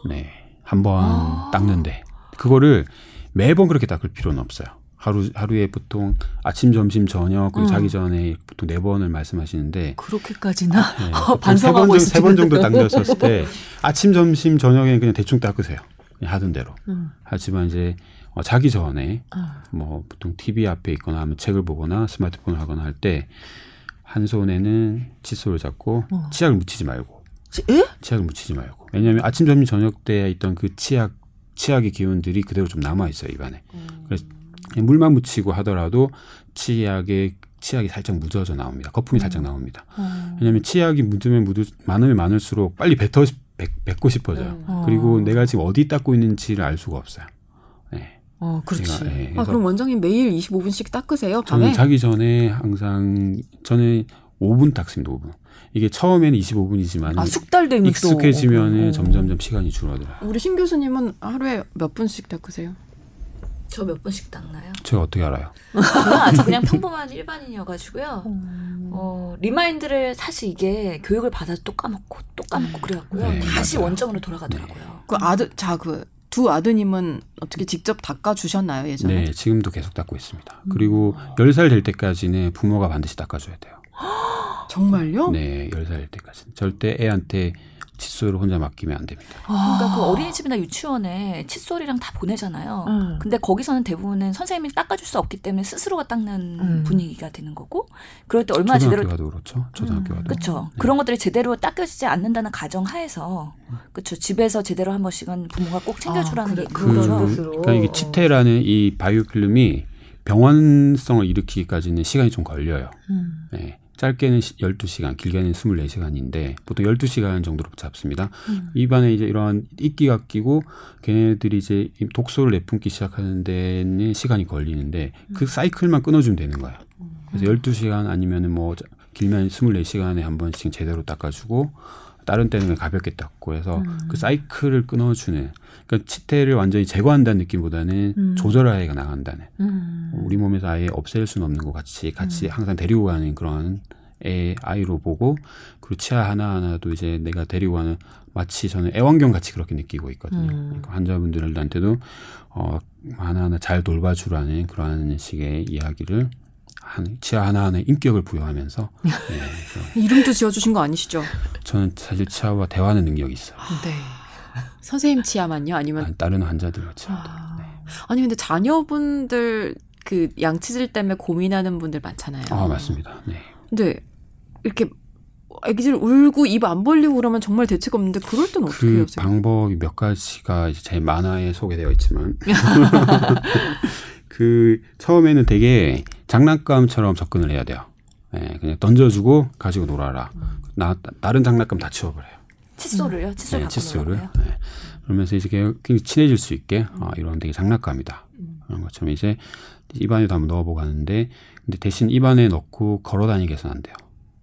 네. 한번 아. 닦는데. 그거를 매번 그렇게 닦을 필요는 없어요. 하루, 하루에 보통 아침, 점심, 저녁, 그리고 음. 자기 전에 보통 네 번을 말씀하시는데. 그렇게까지나 네, 어, 반성하고 세번 정도. 닦으셨을 때 아침, 점심, 저녁에는 그냥 대충 닦으세요. 그냥 하던 대로. 음. 하지만 이제 어, 자기 전에 아, 뭐 보통 TV 앞에 있거나 하면 책을 보거나 스마트폰을 하거나 할 때 한 손에는 칫솔을 잡고 어. 치약을 묻히지 말고. 치- 예? 치약을 묻히지 말고. 왜냐하면 아침 점심 저녁 때 있던 그 치약 치약의 기운들이 그대로 좀 남아 있어요 입안에. 그래서 그냥 물만 묻히고 하더라도 치약의 치약이 살짝 묻어져 나옵니다. 거품이 살짝 나옵니다. 어. 왜냐하면 치약이 묻으면 묻을 많으면 많을수록 빨리 뱉어 뱉, 뱉고 싶어져요. 어. 그리고 내가 지금 어디 닦고 있는지를 알 수가 없어요. 네. 어, 그렇지. 제가, 예, 아, 그래서 그럼 원장님 매일 25분씩 닦으세요? 저는 밤에? 자기 전에 항상 저는 5분 닦습니다. 5분. 이게 처음에는 25분이지만 아, 숙달되면 익숙해지면은 또. 점점점 시간이 줄어들어요. 우리 신 교수님은 하루에 몇 분씩 닦으세요? 저 몇 분씩 닦나요? 제가 어떻게 알아요? 저는 저 그냥 평범한 일반인이어가지고요. 음. 어, remind를 사실 이게 교육을 받아서 또 까먹고 또 까먹고 그래갖고요. 네, 다시 맞아요. 원점으로 돌아가더라고요. 네. 그 아들, 자, 그 두 아드님은 어떻게 직접 닦아 주셨나요 예전에? 네, 지금도 계속 닦고 있습니다. 그리고 음. 10살 될 때까지는 부모가 반드시 닦아줘야 돼요. 정말요? 네, 10살 될 때까지. 절대 애한테 칫솔을 혼자 맡기면 안 됩니다. 그러니까 그 어린이집이나 유치원에 칫솔이랑 다 보내잖아요. 음. 근데 거기서는 대부분은 선생님이 닦아줄 수 없기 때문에 스스로가 닦는 음. 분위기가 되는 거고 그럴 때 얼마나 제대로 가도 그렇죠. 초등학교 가도 그렇죠. 네. 그런 것들이 제대로 닦여지지 않는다는 가정 하에서 그렇죠. 집에서 제대로 한 번씩은 부모가 꼭 챙겨주라는 아, 게 그거죠. 그, 그러니까 이게 치태라는 이 바이오필름이 병원성을 일으키기까지는 시간이 좀 걸려요. 음. 네. 짧게는 12시간, 길게는 24시간인데 보통 12시간 정도로 잡습니다. 음. 입안에 이제 이러한 이끼가 끼고 걔네들이 이제 독소를 내뿜기 시작하는 데는 시간이 걸리는데 음. 그 사이클만 끊어주면 되는 거예요. 그래서 12시간 아니면은 뭐 길면 24시간에 한 번씩 제대로 닦아주고 다른 때는 가볍게 닦고 해서 음. 그 사이클을 끊어주는 그러니까 치태를 완전히 제거한다는 느낌보다는 음. 조절하에가 나간다는 음. 우리 몸에서 아예 없앨 수는 없는 것 같이 같이 음. 항상 데리고 가는 그런 애 아이로 보고 그리고 치아 하나 하나도 이제 내가 데리고 가는 마치 저는 애완견 같이 그렇게 느끼고 있거든요. 음. 그러니까 환자분들한테도 어 하나 하나 잘 돌봐주라는 그러한 식의 이야기를 한 치아 하나하나에 인격을 부여하면서 네, 이름도 지어주신 거 아니시죠? 저는 사실 치아와 대화하는 능력이 있어요. 아, 네. 선생님 치아만요? 아니면 아니, 다른 환자들 치아도. 아. 네. 아니 근데 자녀분들 그 양치질 때문에 고민하는 분들 많잖아요. 아 맞습니다. 네. 근데 이렇게 아기들 울고 입 안 벌리고 그러면 정말 대책 없는데 그럴 때는 어떻게 해요? 그 방법이 몇 가지가 제 만화에 소개되어 있지만 그 처음에는 되게 장난감처럼 접근을 해야 돼요. 예, 그냥 던져주고 가지고 놀아라. 나 다른 장난감 다 치워버려요. 칫솔을요? 칫솔 네, 칫솔을. 네. 그러면서 이제 굉장히 친해질 수 있게 아, 이런 되게 장난감이다. 그런 것처럼 이제 입안에도 한번 넣어보고 하는데 근데 대신 입안에 넣고 걸어 다니게해서는 안 돼요.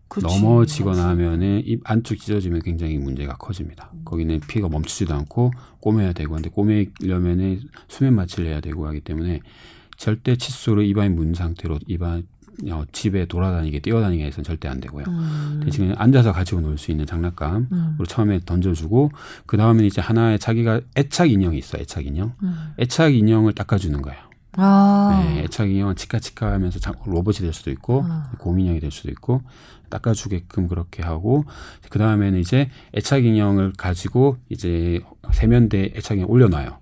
그치, 넘어지거나 맞아. 하면은 입 안쪽 찢어지면 굉장히 문제가 커집니다. 음. 거기는 피가 멈추지도 않고 꼬매야 되고 근데 꼬매려면은 수면 마취를 해야 되고 하기 때문에 절대 칫솔을 입안에 문 상태로 입안 어, 집에 돌아다니게 뛰어다니게 해서는 절대 안 되고요. 음. 대신 앉아서 가지고 놀 수 있는 장난감으로 음. 처음에 던져주고 그 다음에 이제 하나의 자기가 애착 인형이 있어 애착 인형. 음. 애착 인형을 닦아주는 거예요. 아. 네, 애착 인형은 치카치카 하면서 로봇이 될 수도 있고 아. 곰인형이 될 수도 있고 닦아주게끔 그렇게 하고 그 다음에는 이제 애착 인형을 가지고 이제 세면대 애착 인형 올려놔요.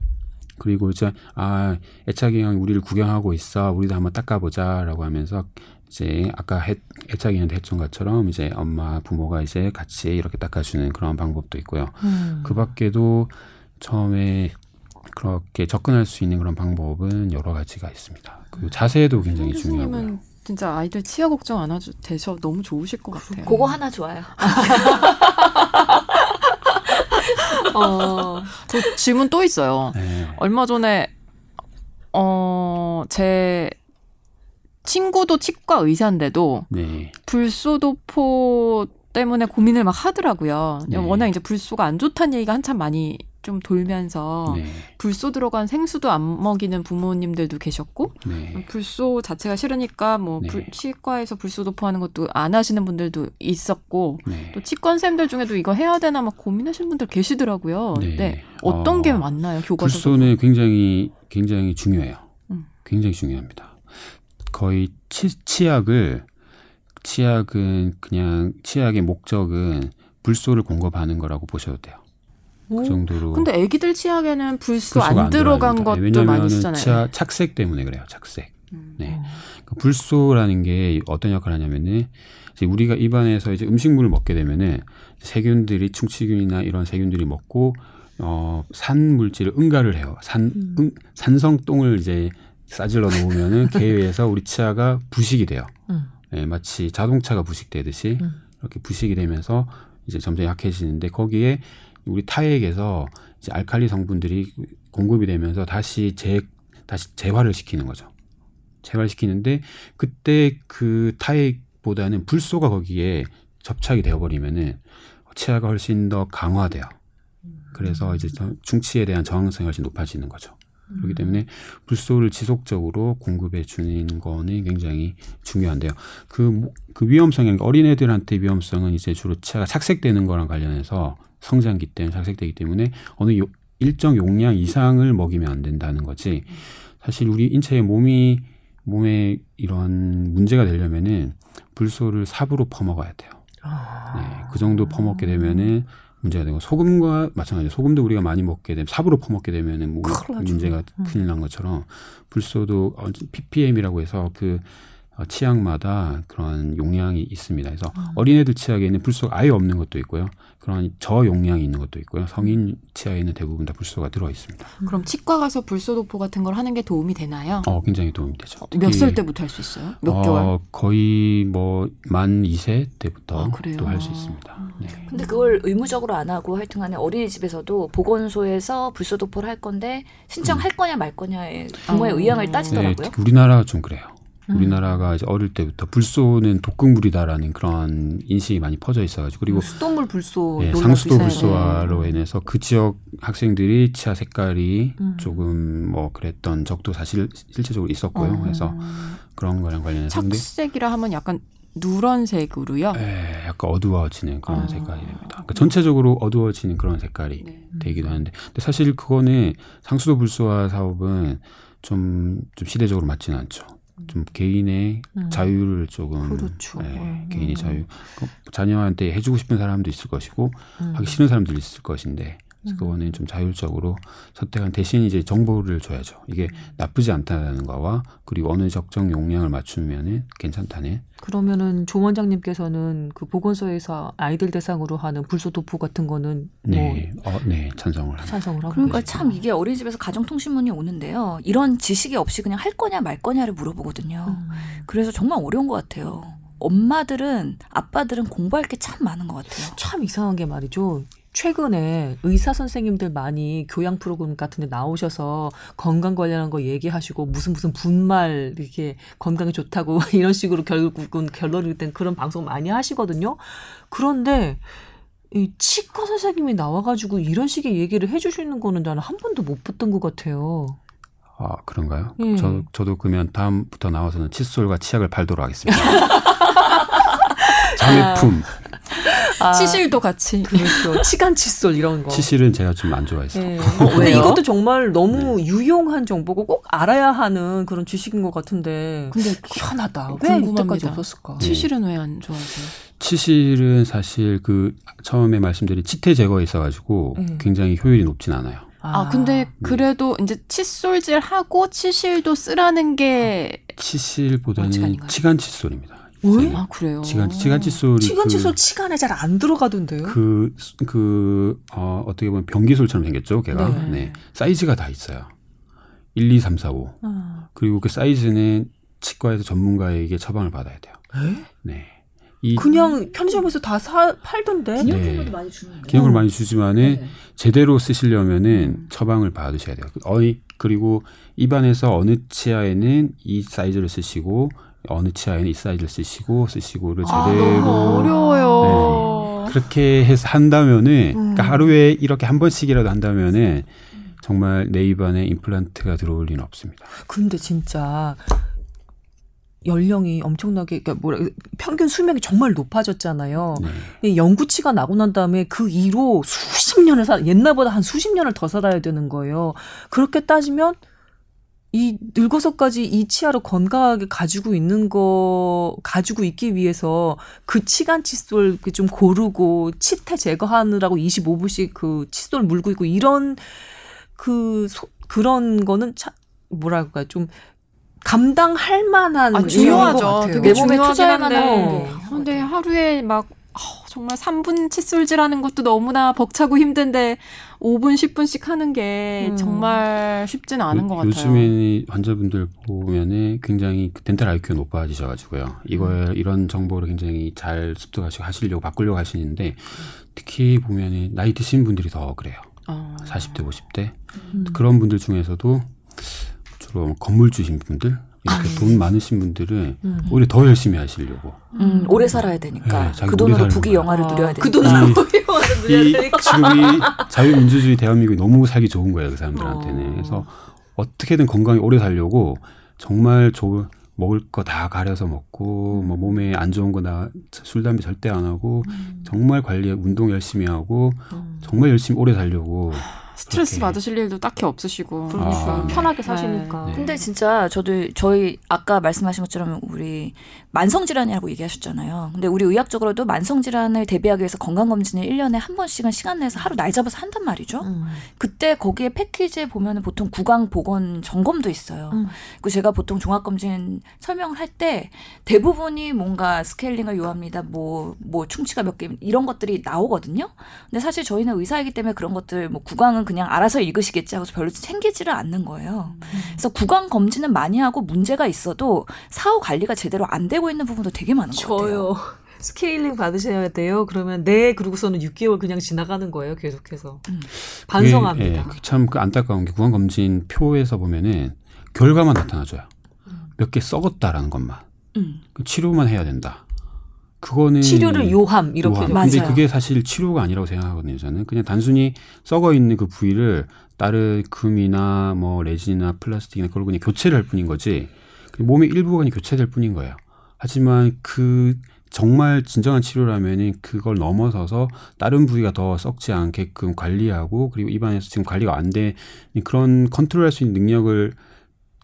그리고 이제 아 애착이 형 우리를 구경하고 있어 우리도 한번 닦아보자라고 하면서 이제 아까 해, 애착이한테 했던 것처럼 이제 엄마 부모가 이제 같이 이렇게 닦아주는 그런 방법도 있고요. 음. 그 밖에도 처음에 그렇게 접근할 수 있는 그런 방법은 여러 가지가 있습니다. 그 자세도 굉장히 중요하고요. 진짜 아이들 치아 걱정 안 하셔도 되셔 너무 좋으실 것 같아요. 그거 하나 좋아요. 어, 저 질문 또 있어요. 네. 얼마 전에 어, 제 친구도 치과 의사인데도 네. 불소도포 때문에 고민을 막 하더라고요. 네. 워낙 이제 불소가 안 좋다는 얘기가 한참 많이 좀 돌면서 네. 불소 들어간 생수도 안 먹이는 부모님들도 계셨고 네. 불소 자체가 싫으니까 뭐 네. 불, 치과에서 불소 도포하는 것도 안 하시는 분들도 있었고 네. 또 치과생들 중에도 이거 해야 되나 막 고민하시는 분들 계시더라고요. 네, 네. 어떤 어, 게 맞나요 교과서? 불소는 굉장히 굉장히 중요해요. 음. 굉장히 중요합니다. 거의 치, 치약을 치약은 그냥 치약의 목적은 불소를 공급하는 거라고 보셔도 돼요. 그 정도로. 근데 아기들 치약에는 불소 안, 안 들어간 것도 많이 쓰잖아요. 치약 착색 때문에 그래요. 착색. 음. 네. 그 불소라는 게 어떤 역할을 하냐면은 이제 우리가 입안에서 이제 음식물을 먹게 되면은 세균들이 충치균이나 이런 세균들이 먹고 어, 산 물질을 응가를 해요. 산, 음. 응, 산성똥을 이제 싸질러 놓으면은 개에서 우리 치아가 부식이 돼요. 음. 네, 마치 자동차가 부식되듯이 음. 이렇게 부식이 되면서 이제 점점 약해지는데 거기에 우리 타액에서 이제 알칼리 성분들이 공급이 되면서 다시 재 다시 재활을 시키는 거죠. 재활시키는데 그때 그 타액 보다는 불소가 거기에 접착이 되어버리면은 치아가 훨씬 더 강화돼요. 그래서 이제 충치에 대한 저항성이 훨씬 높아지는 거죠. 그렇기 때문에 불소를 지속적으로 공급해 주는 거는 굉장히 중요한데요. 그, 그 위험성이 어린애들한테 위험성은 이제 주로 치아가 착색되는 거랑 관련해서 성장기 때문에 착색되기 때문에 어느 요, 일정 용량 이상을 먹이면 안 된다는 거지. 사실 우리 인체의 몸이 몸에 이런 문제가 되려면은 불소를 삽으로 퍼먹어야 돼요. 네, 그 정도 퍼먹게 되면은 문제가 되고 소금과 마찬가지로 소금도 우리가 많이 먹게 되면 삽으로 퍼먹게 되면은 뭐 문제가 음. 큰일 난 것처럼 불소도 ppm이라고 해서 그 어, 치약마다 그런 용량이 있습니다. 그래서 음. 어린애들 치약에는 불소가 아예 없는 것도 있고요. 그런 저용량이 있는 것도 있고요. 성인 치아에는 대부분 다 불소가 들어 있습니다. 그럼 치과 가서 불소 도포 같은 걸 하는 게 도움이 되나요? 어, 굉장히 도움이 되죠. 몇 살 때부터 할 수 있어요? 몇 어, 개월? 거의 뭐 만 2세 때부터 아, 또할 수 있습니다. 네. 근데 그걸 의무적으로 안 하고 하여튼 간에 어린이집에서도 보건소에서 불소 도포를 할 건데 신청할 음. 거냐 말 거냐에 부모의 어. 의향을 따지더라고요. 네, 우리나라가 좀 그래요. 음. 우리나라가 이제 어릴 때부터 불소는 독극물이다라는 그런 인식이 많이 퍼져 있어가지고 그리고 수돗물 불소, 네, 상수도 불소화로 네. 인해서 그 지역 학생들이 치아 색깔이 음. 조금 뭐 그랬던 적도 사실 실제적으로 있었고요. 어. 그래서 그런 거랑 관련해서 착색이라 하면 약간 누런색으로요? 네, 약간 어두워지는 그런 아. 색깔이 됩니다. 그러니까 전체적으로 어두워지는 그런 색깔이 네. 되기도 하는데, 근데 사실 그거는 상수도 불소화 사업은 좀, 좀 시대적으로 맞지는 않죠. 좀 개인의 음. 자유를 조금 그렇죠. 네, 음. 개인의 자유 자녀한테 해주고 싶은 사람도 있을 것이고 음. 하기 싫은 사람도 있을 것인데 그래서 그거는 좀 자율적으로 선택한 대신 이제 정보를 줘야죠. 이게 나쁘지 않다는 거와 그리고 어느 적정 용량을 맞추면은 괜찮다는. 그러면은 조 원장님께서는 그 보건소에서 아이들 대상으로 하는 불소 도포 같은 거는 네, 뭐 어, 네 찬성을 찬성을 하고 그러니까 계시구나. 참 이게 어린이집에서 가정통신문이 오는데요. 이런 지식이 없이 그냥 할 거냐 말 거냐를 물어보거든요. 음. 그래서 정말 어려운 것 같아요. 엄마들은 아빠들은 공부할 게 참 많은 것 같아요. 참 이상한 게 말이죠. 최근에 의사 선생님들 많이 교양 프로그램 같은 데 나오셔서 건강 관련한 거 얘기하시고 무슨 무슨 분말 이렇게 건강에 좋다고 이런 식으로 결국은 결론이 된 그런 방송 많이 하시거든요. 그런데 이 치과 선생님이 나와가지고 이런 식의 얘기를 해주시는 거는 나는 한 번도 못 봤던 것 같아요. 아 그런가요? 음. 저 저도 그러면 다음부터 나와서는 칫솔과 치약을 팔도록 하겠습니다. 장애품. 아, 치실도 같이. 그렇죠. 치간 칫솔 이런 거. 치실은 제가 좀 안 좋아해서. 네. 어, 근데 이것도 정말 너무 네. 유용한 정보고 꼭 알아야 하는 그런 지식인 것 같은데. 근데 희한하다. 왜 이때까지 없었을까? 네. 치실은 왜 안 좋아하세요? 치실은 사실 그 처음에 말씀드린 치태 제거에 있어가지고 네. 굉장히 효율이 높진 않아요. 아, 아 근데 네. 그래도 네. 이제 칫솔질 하고 치실도 쓰라는 게 치실보다는 치간 칫솔입니다. 왜? 아 그래요. 치간 치간 칫솔이 치간 칫솔 그, 치간에 잘 안 들어가던데요. 그그 그, 어, 어떻게 보면 변기솔처럼 생겼죠, 걔가. 네. 네. 사이즈가 다 있어요. 1, 2, 3, 4, 5. 아. 그리고 그 사이즈는 치과에서 전문가에게 처방을 받아야 돼요. 에? 네. 이, 그냥 편의점에서 다 사, 팔던데. 기념품으로 네. 많이 주는데. 기념을 많이 주지만은 네. 제대로 쓰시려면은 음. 처방을 받으셔야 돼요. 어이 그리고 입안에서 어느 치아에는 이 사이즈를 쓰시고 어느 치아에는 이 사이즈를 쓰시고 쓰시고를 아, 제대로 아, 어려워요. 네. 그렇게 해서 한다면은 음. 그러니까 하루에 이렇게 한 번씩이라도 한다면은 정말 내 입안에 임플란트가 들어올 리는 없습니다. 근데 진짜 연령이 엄청나게 그러니까 뭐라 평균 수명이 정말 높아졌잖아요. 네. 연구치가 나고 난 다음에 그 이로 수십 년을 살 옛날보다 한 수십 년을 더 살아야 되는 거예요. 그렇게 따지면 이 늙어서까지 이 치아를 건강하게 가지고 있는 거 가지고 있기 위해서 그 치간 칫솔 좀 고르고 치태 제거하느라고 25분씩 그 칫솔 물고 있고 이런 그 소, 그런 거는 차, 뭐랄까 좀 감당할 만한 아, 중요하죠. 되게 내 몸에 투자할 만한. 근데 하루에 막 정말 3분 칫솔질하는 것도 너무나 벅차고 힘든데 5분 10분씩 하는 게 음. 정말 쉽지는 않은 것 같아요. 요즘에 환자분들 보면은 굉장히 그 덴탈 IQ가 높아지셔가지고요. 이거에 음. 이런 정보를 굉장히 잘 습득하시고 하시려고 바꾸려고 하시는데 특히 보면은 나이 드신 분들이 더 그래요. 어. 40대 50대 음. 그런 분들 중에서도 주로 건물주신 분들 이렇게 돈 많으신 분들은 음. 오히려 더 열심히 하시려고. 음, 오래 살아야 되니까. 네, 그 돈으로 부귀 영화를 아, 누려야 되니까. 그 돈으로 부귀 영화를 누려야 되니까. 지금 이 자유민주주의 대한민국이 너무 살기 좋은 거예요, 그 사람들한테는. 어. 그래서 어떻게든 건강히 오래 살려고 정말 좋은 먹을 거 다 가려서 먹고 뭐 몸에 안 좋은 거 나 술 담배 절대 안 하고 음. 정말 관리 운동 열심히 하고 음. 정말 열심히 오래 살려고 스트레스 그렇게. 받으실 일도 딱히 없으시고 그러니까 아, 편하게 사시니까. 네. 근데 진짜 저도 저희 아까 말씀하신 것처럼 우리 만성 질환이라고 얘기하셨잖아요. 근데 우리 의학적으로도 만성 질환을 대비하기 위해서 건강 검진을 1년에 한 번씩은 시간 내서 하루 날 잡아서 한단 말이죠. 음. 그때 거기에 패키지에 보면은 보통 구강 보건 점검도 있어요. 음. 그 제가 보통 종합 검진 설명을 할 때 대부분이 뭔가 스케일링을 요합니다. 뭐뭐 뭐 충치가 몇 개 이런 것들이 나오거든요. 근데 사실 저희는 의사이기 때문에 그런 것들 뭐 구강은 그냥 알아서 읽으시겠지 하고서 별로 챙기지를 않는 거예요. 음. 그래서 구강 검진은 많이 하고 문제가 있어도 사후 관리가 제대로 안 되고 있는 부분도 되게 많은 것 같아요. 저요. 스케일링 받으셔야 돼요. 그러면 네 그러고서는 6개월 그냥 지나가는 거예요. 계속해서 음. 반성합니다. 예, 참그 안타까운 게 구강 검진 표에서 보면은 결과만 나타나줘요. 음. 몇개 썩었다라는 것만. 음. 그 치료만 해야 된다. 그거는 치료를 요함 이렇게 요함. 근데 그게 사실 치료가 아니라고 생각하거든요. 저는 그냥 단순히 썩어 있는 그 부위를 다른 금이나 뭐 레진이나 플라스틱이나 그걸 그냥 교체를 할 뿐인 거지 몸의 일부가 그냥 교체될 뿐인 거예요. 하지만 그 정말 진정한 치료라면은 그걸 넘어서서 다른 부위가 더 썩지 않게끔 관리하고 그리고 입안에서 지금 관리가 안 돼 그런 컨트롤할 수 있는 능력을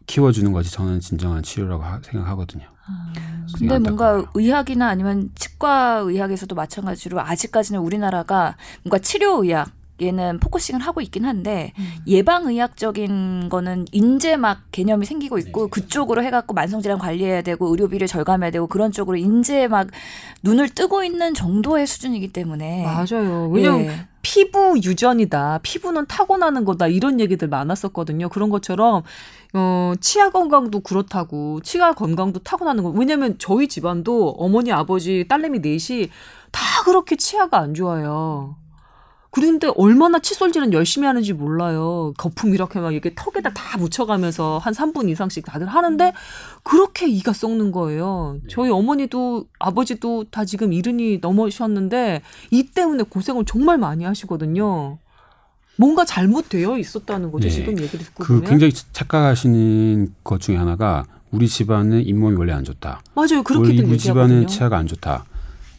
키워주는 것이 저는 진정한 치료라고 하, 생각하거든요. 아. 근데 뭔가 의학이나 아니면 치과 의학에서도 마찬가지로 아직까지는 우리나라가 뭔가 치료 의학에는 focusing을 하고 있긴 한데 음. 예방 의학적인 거는 인제 막 개념이 생기고 있고 네. 그쪽으로 해갖고 만성 질환 관리해야 되고 의료비를 절감해야 되고 그런 쪽으로 인제 막 눈을 뜨고 있는 정도의 수준이기 때문에 맞아요. 왜냐면 예. 피부 유전이다. 피부는 타고나는 거다. 이런 얘기들 많았었거든요. 그런 것처럼 어, 치아 건강도 그렇다고 치아 건강도 타고나는 거. 왜냐면 저희 집안도 어머니, 아버지, 딸내미 넷이 다 그렇게 치아가 안 좋아요. 그런데 얼마나 칫솔질은 열심히 하는지 몰라요. 거품 이렇게 막 이렇게 턱에다 다 묻혀가면서 한 3분 이상씩 다들 하는데 그렇게 이가 썩는 거예요. 저희 어머니도 아버지도 다 지금 이른이 넘으셨는데 이 때문에 고생을 정말 많이 하시거든요. 뭔가 잘못되어 있었다는 거죠. 네. 지금 얘기를 듣고 그 보면. 굉장히 착각하시는 것 중에 하나가 우리 집안은 잇몸이 원래 안 좋다. 맞아요. 그렇게들 우리 집안은 치아가 안 좋다.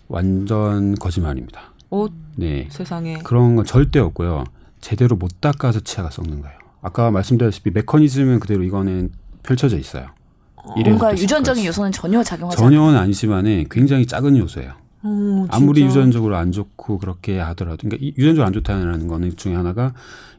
완전 거짓말입니다. 어, 네. 세상에. 그런 건 절대 없고요. 제대로 못 닦아서 치아가 썩는 거예요. 아까 말씀드렸다시피 메커니즘은 그대로 이거는 펼쳐져 있어요. 어, 뭔가 유전적인 요소는 전혀 작용하지 전혀는 아니지만은 굉장히 작은 요소예요. 오, 아무리 유전적으로 안 좋고 그렇게 하더라도 그러니까 유전적으로 안 좋다는 거는 중에 하나가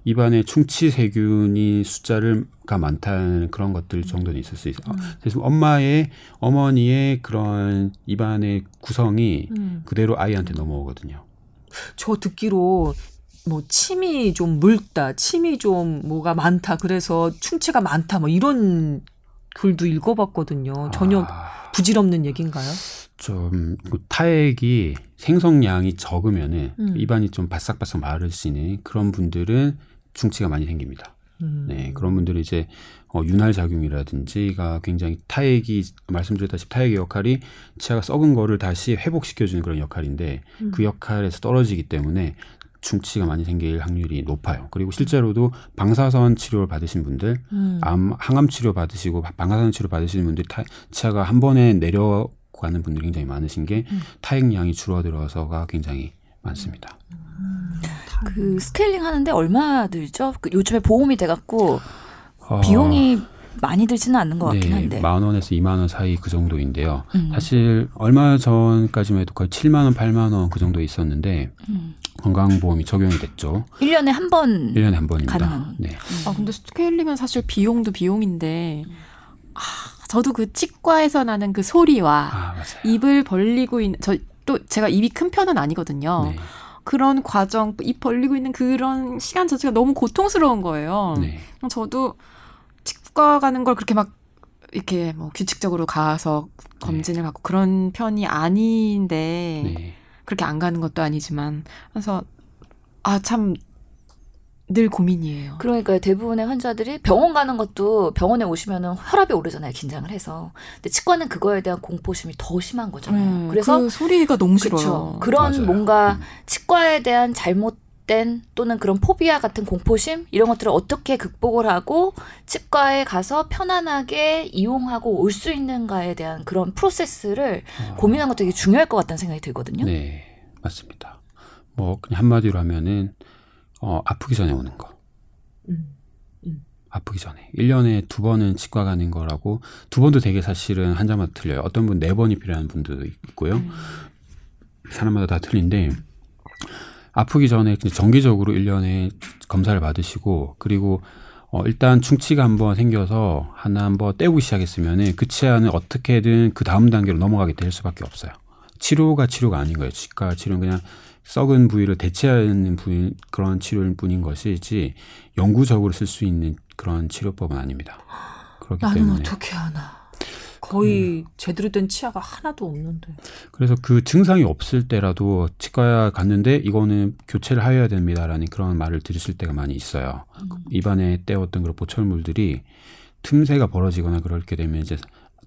입안에 충치 세균이 숫자를가 많다는 그런 것들 정도는 있을 수 있어요. 음. 그래서 엄마의 어머니의 그런 입안의 구성이 음. 그대로 아이한테 넘어오거든요. 저 듣기로 뭐 침이 좀 묽다, 침이 좀 뭐가 많다, 그래서 충치가 많다, 뭐 이런 글도 읽어봤거든요. 전혀 아, 부질없는 얘기인가요? 좀그 타액이 생성량이 적으면은 음. 입안이 좀 바싹바싹 마르시는 그런 분들은 충치가 많이 생깁니다. 음. 네, 그런 분들은 이제 어, 윤활 작용이라든지가 굉장히 타액이 말씀드렸다시피 타액의 역할이 치아가 썩은 거를 다시 회복시켜주는 그런 역할인데 음. 그 역할에서 떨어지기 때문에 충치가 많이 생길 확률이 높아요. 그리고 실제로도 방사선 치료를 받으신 분들, 음. 암 항암 치료 받으시고 방사선 치료 받으시는 분들 타, 치아가 한 번에 내려 가는 분들이 굉장히 많으신 게 음. 타액량이 줄어들어서가 굉장히 많습니다. 음. 그 스케일링 하는데 얼마 들죠? 그 요즘에 보험이 돼갖고 어, 비용이 많이 들지는 않는 것 같긴 네, 한데. 만 원에서 이만 원 사이 그 정도인데요. 음. 사실 얼마 전까지만 해도 거의 7만 원, 8만 원 그 정도 있었는데 음. 건강보험이 적용이 됐죠. 1년에 한 번. 1년에 한 번입니다. 가능한. 네. 음. 아, 근데 스케일링은 사실 비용도 비용인데 아, 저도 그 치과에서 나는 그 소리와 아, 입을 벌리고 있는 저 또 제가 입이 큰 편은 아니거든요. 네. 그런 과정, 입 벌리고 있는 그런 시간 자체가 너무 고통스러운 거예요. 네. 저도 치과 가는 걸 그렇게 막 이렇게 뭐 규칙적으로 가서 검진을 네. 받고 그런 편이 아닌데 네. 그렇게 안 가는 것도 아니지만 그래서 아 참 늘 고민이에요. 그러니까 대부분의 환자들이 병원 가는 것도 병원에 오시면은 혈압이 오르잖아요. 긴장을 해서. 근데 치과는 그거에 대한 공포심이 더 심한 거잖아요. 음, 그래서 그 소리가 너무 싫어요. 그쵸. 그런 맞아요. 뭔가 음. 치과에 대한 잘못 된 또는 그런 포비아 같은 공포심 이런 것들을 어떻게 극복을 하고 치과에 가서 편안하게 이용하고 올 수 있는가에 대한 그런 프로세스를 아. 고민하는 것도 되게 중요할 것 같다는 생각이 들거든요. 네, 맞습니다. 뭐 그냥 한마디로 하면은 어, 아프기 전에 오는 거. 음. 아프기 전에. 1년에 두 번은 치과 가는 거라고 두 번도 되게 사실은 환자마다 틀려요. 어떤 분 네 번이 필요한 분들도 있고요. 사람마다 다 틀린데 아프기 전에 정기적으로 1년에 검사를 받으시고 그리고 어, 일단 충치가 한번 생겨서 하나 한번 떼우기 시작했으면은 그 치아는 어떻게든 그 다음 단계로 넘어가게 될 수밖에 없어요. 치료가 치료가 아닌 거예요. 치과 치료는 그냥 썩은 부위를 대체하는 부위 그런 치료일 뿐인 것이지 영구적으로 쓸 수 있는 그런 치료법은 아닙니다. 그렇기 나는 때문에 어떻게 하나. 거의 제대로 된 치아가 하나도 없는데. 그래서 그 증상이 없을 때라도 치과에 갔는데 이거는 교체를 하여야 됩니다라는 그런 말을 들으실 때가 많이 있어요. 입안에 떼었던 그런 보철물들이 틈새가 벌어지거나 그렇게 되면 이제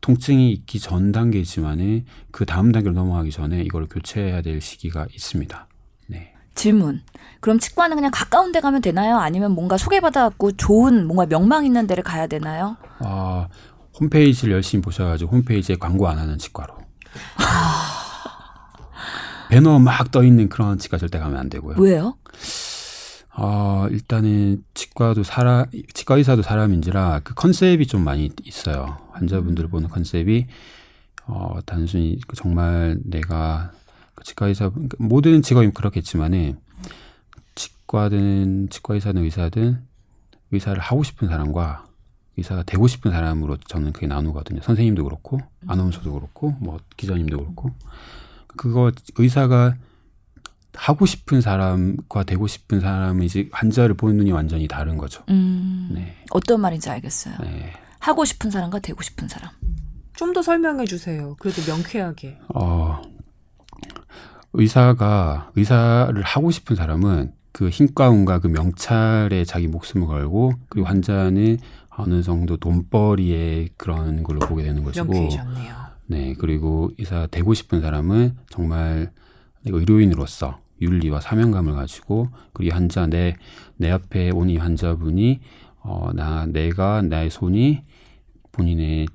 통증이 있기 전 단계지만은 그 다음 단계로 넘어가기 전에 이걸 교체해야 될 시기가 있습니다. 네. 질문. 그럼 치과는 그냥 가까운 데 가면 되나요? 아니면 뭔가 소개받아갖고 좋은 뭔가 명망 있는 데를 가야 되나요? 아, 홈페이지를 열심히 보셔가지고 홈페이지에 광고 안 하는 치과로. 배너 막 떠 있는 그런 치과 절대 가면 안 되고요. 왜요? 어, 일단은 치과도 사람, 치과 의사도 사람인지라 그 컨셉이 좀 많이 있어요. 환자분들 보는 컨셉이 어, 단순히 그 정말 내가 그 치과 의사 그러니까 모든 직업이 그렇겠지만은 치과든 치과 의사든 의사든 의사를 하고 싶은 사람과 의사가 되고 싶은 사람으로 저는 그게 나누거든요. 선생님도 그렇고 아나운서도 그렇고 뭐 기자님도 그렇고 그거 의사가 하고 싶은 사람과 되고 싶은 사람은 이제 환자를 보는 눈이 완전히 다른 거죠. 음, 네. 어떤 말인지 알겠어요. 네. 하고 싶은 사람과 되고 싶은 사람. 좀 더 설명해 주세요. 그래도 명쾌하게. 어, 의사가 의사를 하고 싶은 사람은 그 힘가운과 그 명찰에 자기 목숨을 걸고 그리고 환자는 어느 정도 돈벌이의 그런 걸로 보게 되는 것이고 명쾌해졌네요. 네 그리고 의사 되고 싶은 사람은 정말 내가 의료인으로서 윤리와 사명감을 가지고 그리고 환자 내 내 앞에 온 이 환자분이 어 나 내가 나의 손이 본인의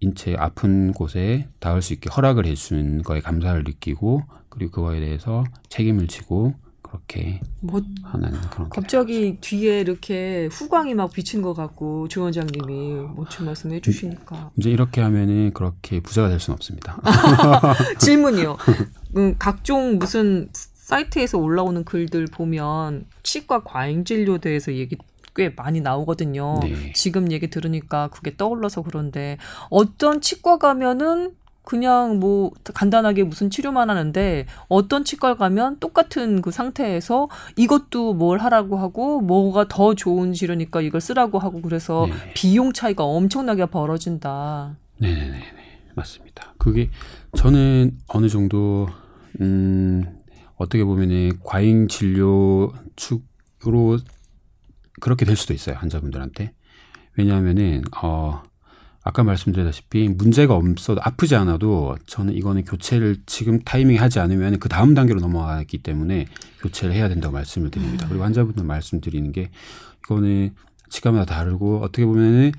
인체 아픈 곳에 닿을 수 있게 허락을 해준 거에 감사를 느끼고 그리고 그거에 대해서 책임을 지고 그렇게 뭐 하는 그런 게 갑자기 뒤에 이렇게 후광이 막 비친 것 같고 조 원장님이 멋진 말씀해 주시니까 이제 이렇게 하면은 그렇게 부자가 될 수는 없습니다. 질문이요. 음, 각종 무슨 사이트에서 올라오는 글들 보면 치과 과잉 진료대에서 얘기 꽤 많이 나오거든요. 네. 지금 얘기 들으니까 그게 떠올라서 그런데 어떤 치과 가면은 그냥 뭐 간단하게 무슨 치료만 하는데 어떤 치과 가면 똑같은 그 상태에서 이것도 뭘 하라고 하고 뭐가 더 좋은 치료니까 이걸 쓰라고 하고 그래서 네. 비용 차이가 엄청나게 벌어진다. 네네네 맞습니다. 그게 저는 어느 정도 음 어떻게 보면은 과잉 진료 축으로 그렇게 될 수도 있어요 환자분들한테 왜냐하면은 어 아까 말씀드렸다시피 문제가 없어도 아프지 않아도 저는 이거는 교체를 지금 타이밍에 하지 않으면 그 다음 단계로 넘어가기 때문에 교체를 해야 된다고 말씀을 드립니다. 그리고 환자분들 말씀드리는 게 이거는 치과마다 다르고 어떻게 보면은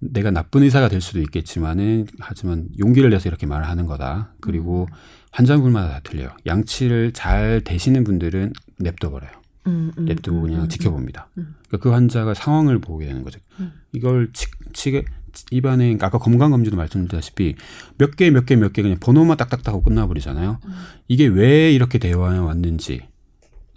내가 나쁜 의사가 될 수도 있겠지만은 하지만 용기를 내서 이렇게 말을 하는 거다. 그리고 환자분마다 다 틀려요. 양치를 잘 되시는 분들은 냅둬 버려요. 음, 음, 냅두고 음, 그냥 음, 지켜봅니다. 음. 그러니까 그 환자가 상황을 보게 되는 거죠. 음. 이걸 치, 치게 입안에 그러니까 아까 건강 검진도 말씀드렸다시피 몇 개 몇 개 몇 개 그냥 번호만 딱딱딱 하고 끝나버리잖아요. 음. 이게 왜 이렇게 되어 왔는지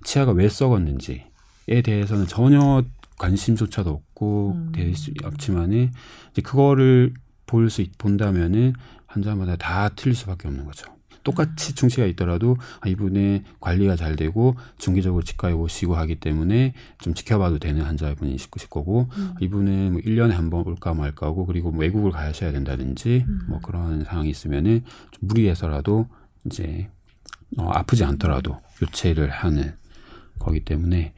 치아가 왜 썩었는지에 대해서는 전혀 관심조차도 없고 음. 될수 없지만은 이제 그거를 볼 수 본다면은 환자마다 다 틀릴 수밖에 없는 거죠. 똑같이 충치가 있더라도 아, 이분의 관리가 잘 되고 중기적으로 치과에 오시고 하기 때문에 좀 지켜봐도 되는 환자분이 있을 거고 음. 이분은 뭐 1년에 한 번 올까 말까 하고 그리고 뭐 외국을 가셔야 된다든지 뭐 그런 상황이 있으면은 좀 무리해서라도 이제 어, 아프지 않더라도 교체를 하는 거기 때문에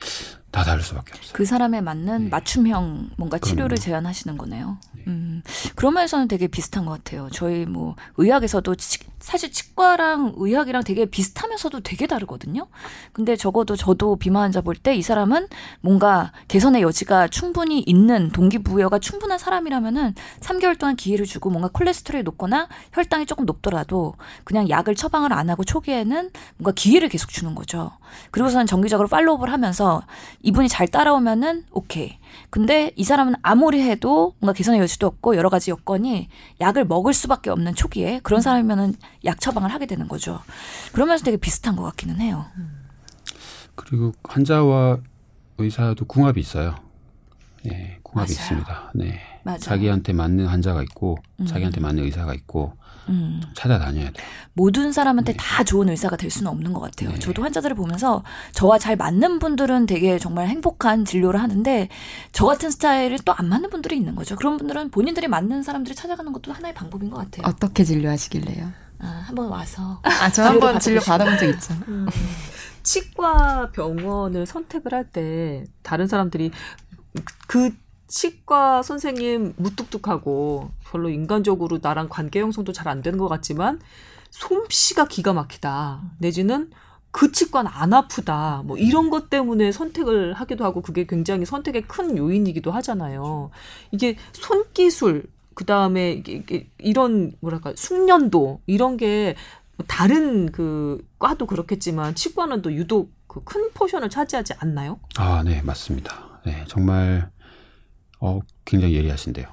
다 다를 수밖에 없어요. 그 사람에 맞는 네. 맞춤형 뭔가 치료를 그럼요. 제안하시는 거네요. 네. 음, 그런 면에서는 되게 비슷한 것 같아요. 저희 뭐 의학에서도 치- 사실 치과랑 의학이랑 되게 비슷하면서도 되게 다르거든요. 근데 적어도 저도 비만 환자 볼 때 이 사람은 뭔가 개선의 여지가 충분히 있는 동기부여가 충분한 사람이라면은 3개월 동안 기회를 주고 뭔가 콜레스테롤이 높거나 혈당이 조금 높더라도 그냥 약을 처방을 안 하고 초기에는 뭔가 기회를 계속 주는 거죠. 그리고서는 정기적으로 팔로우업을 하면서 이분이 잘 따라오면은 오케이. 근데 이 사람은 아무리 해도 뭔가 개선의 여지도 없고 여러 가지 여건이 약을 먹을 수밖에 없는 초기에 그런 사람이면은 약 처방을 하게 되는 거죠. 그러면서 되게 비슷한 것 같기는 해요. 그리고 환자와 의사도 궁합이 있어요. 예, 궁합이 맞아요. 있습니다. 네. 맞아요. 자기한테 맞는 환자가 있고 음. 자기한테 맞는 의사가 있고 음. 찾아다녀야 돼요. 모든 사람한테 네. 다 좋은 의사가 될 수는 없는 것 같아요. 네. 저도 환자들을 보면서 저와 잘 맞는 분들은 되게 정말 행복한 진료를 하는데 저 같은 스타일을 또 안 맞는 분들이 있는 거죠. 그런 분들은 본인들이 맞는 사람들을 찾아가는 것도 하나의 방법인 것 같아요. 어떻게 진료하시길래요? 아, 한번 와서 아, 저 한번 진료. 받아본 적 있죠. 치과 병원을 선택을 할 때 다른 사람들이 그 치과 선생님 무뚝뚝하고 별로 인간적으로 나랑 관계 형성도 잘 안 되는 것 같지만 솜씨가 기가 막히다 내지는 그 치과는 안 아프다 뭐 이런 것 때문에 선택을 하기도 하고 그게 굉장히 선택의 큰 요인이기도 하잖아요 이게 손기술 그 다음에 이런 뭐랄까 숙련도 이런 게 다른 그 과도 그렇겠지만 치과는 또 유독 그 큰 포션을 차지하지 않나요? 아, 네, 맞습니다. 네, 정말 어 굉장히 예리하신데요.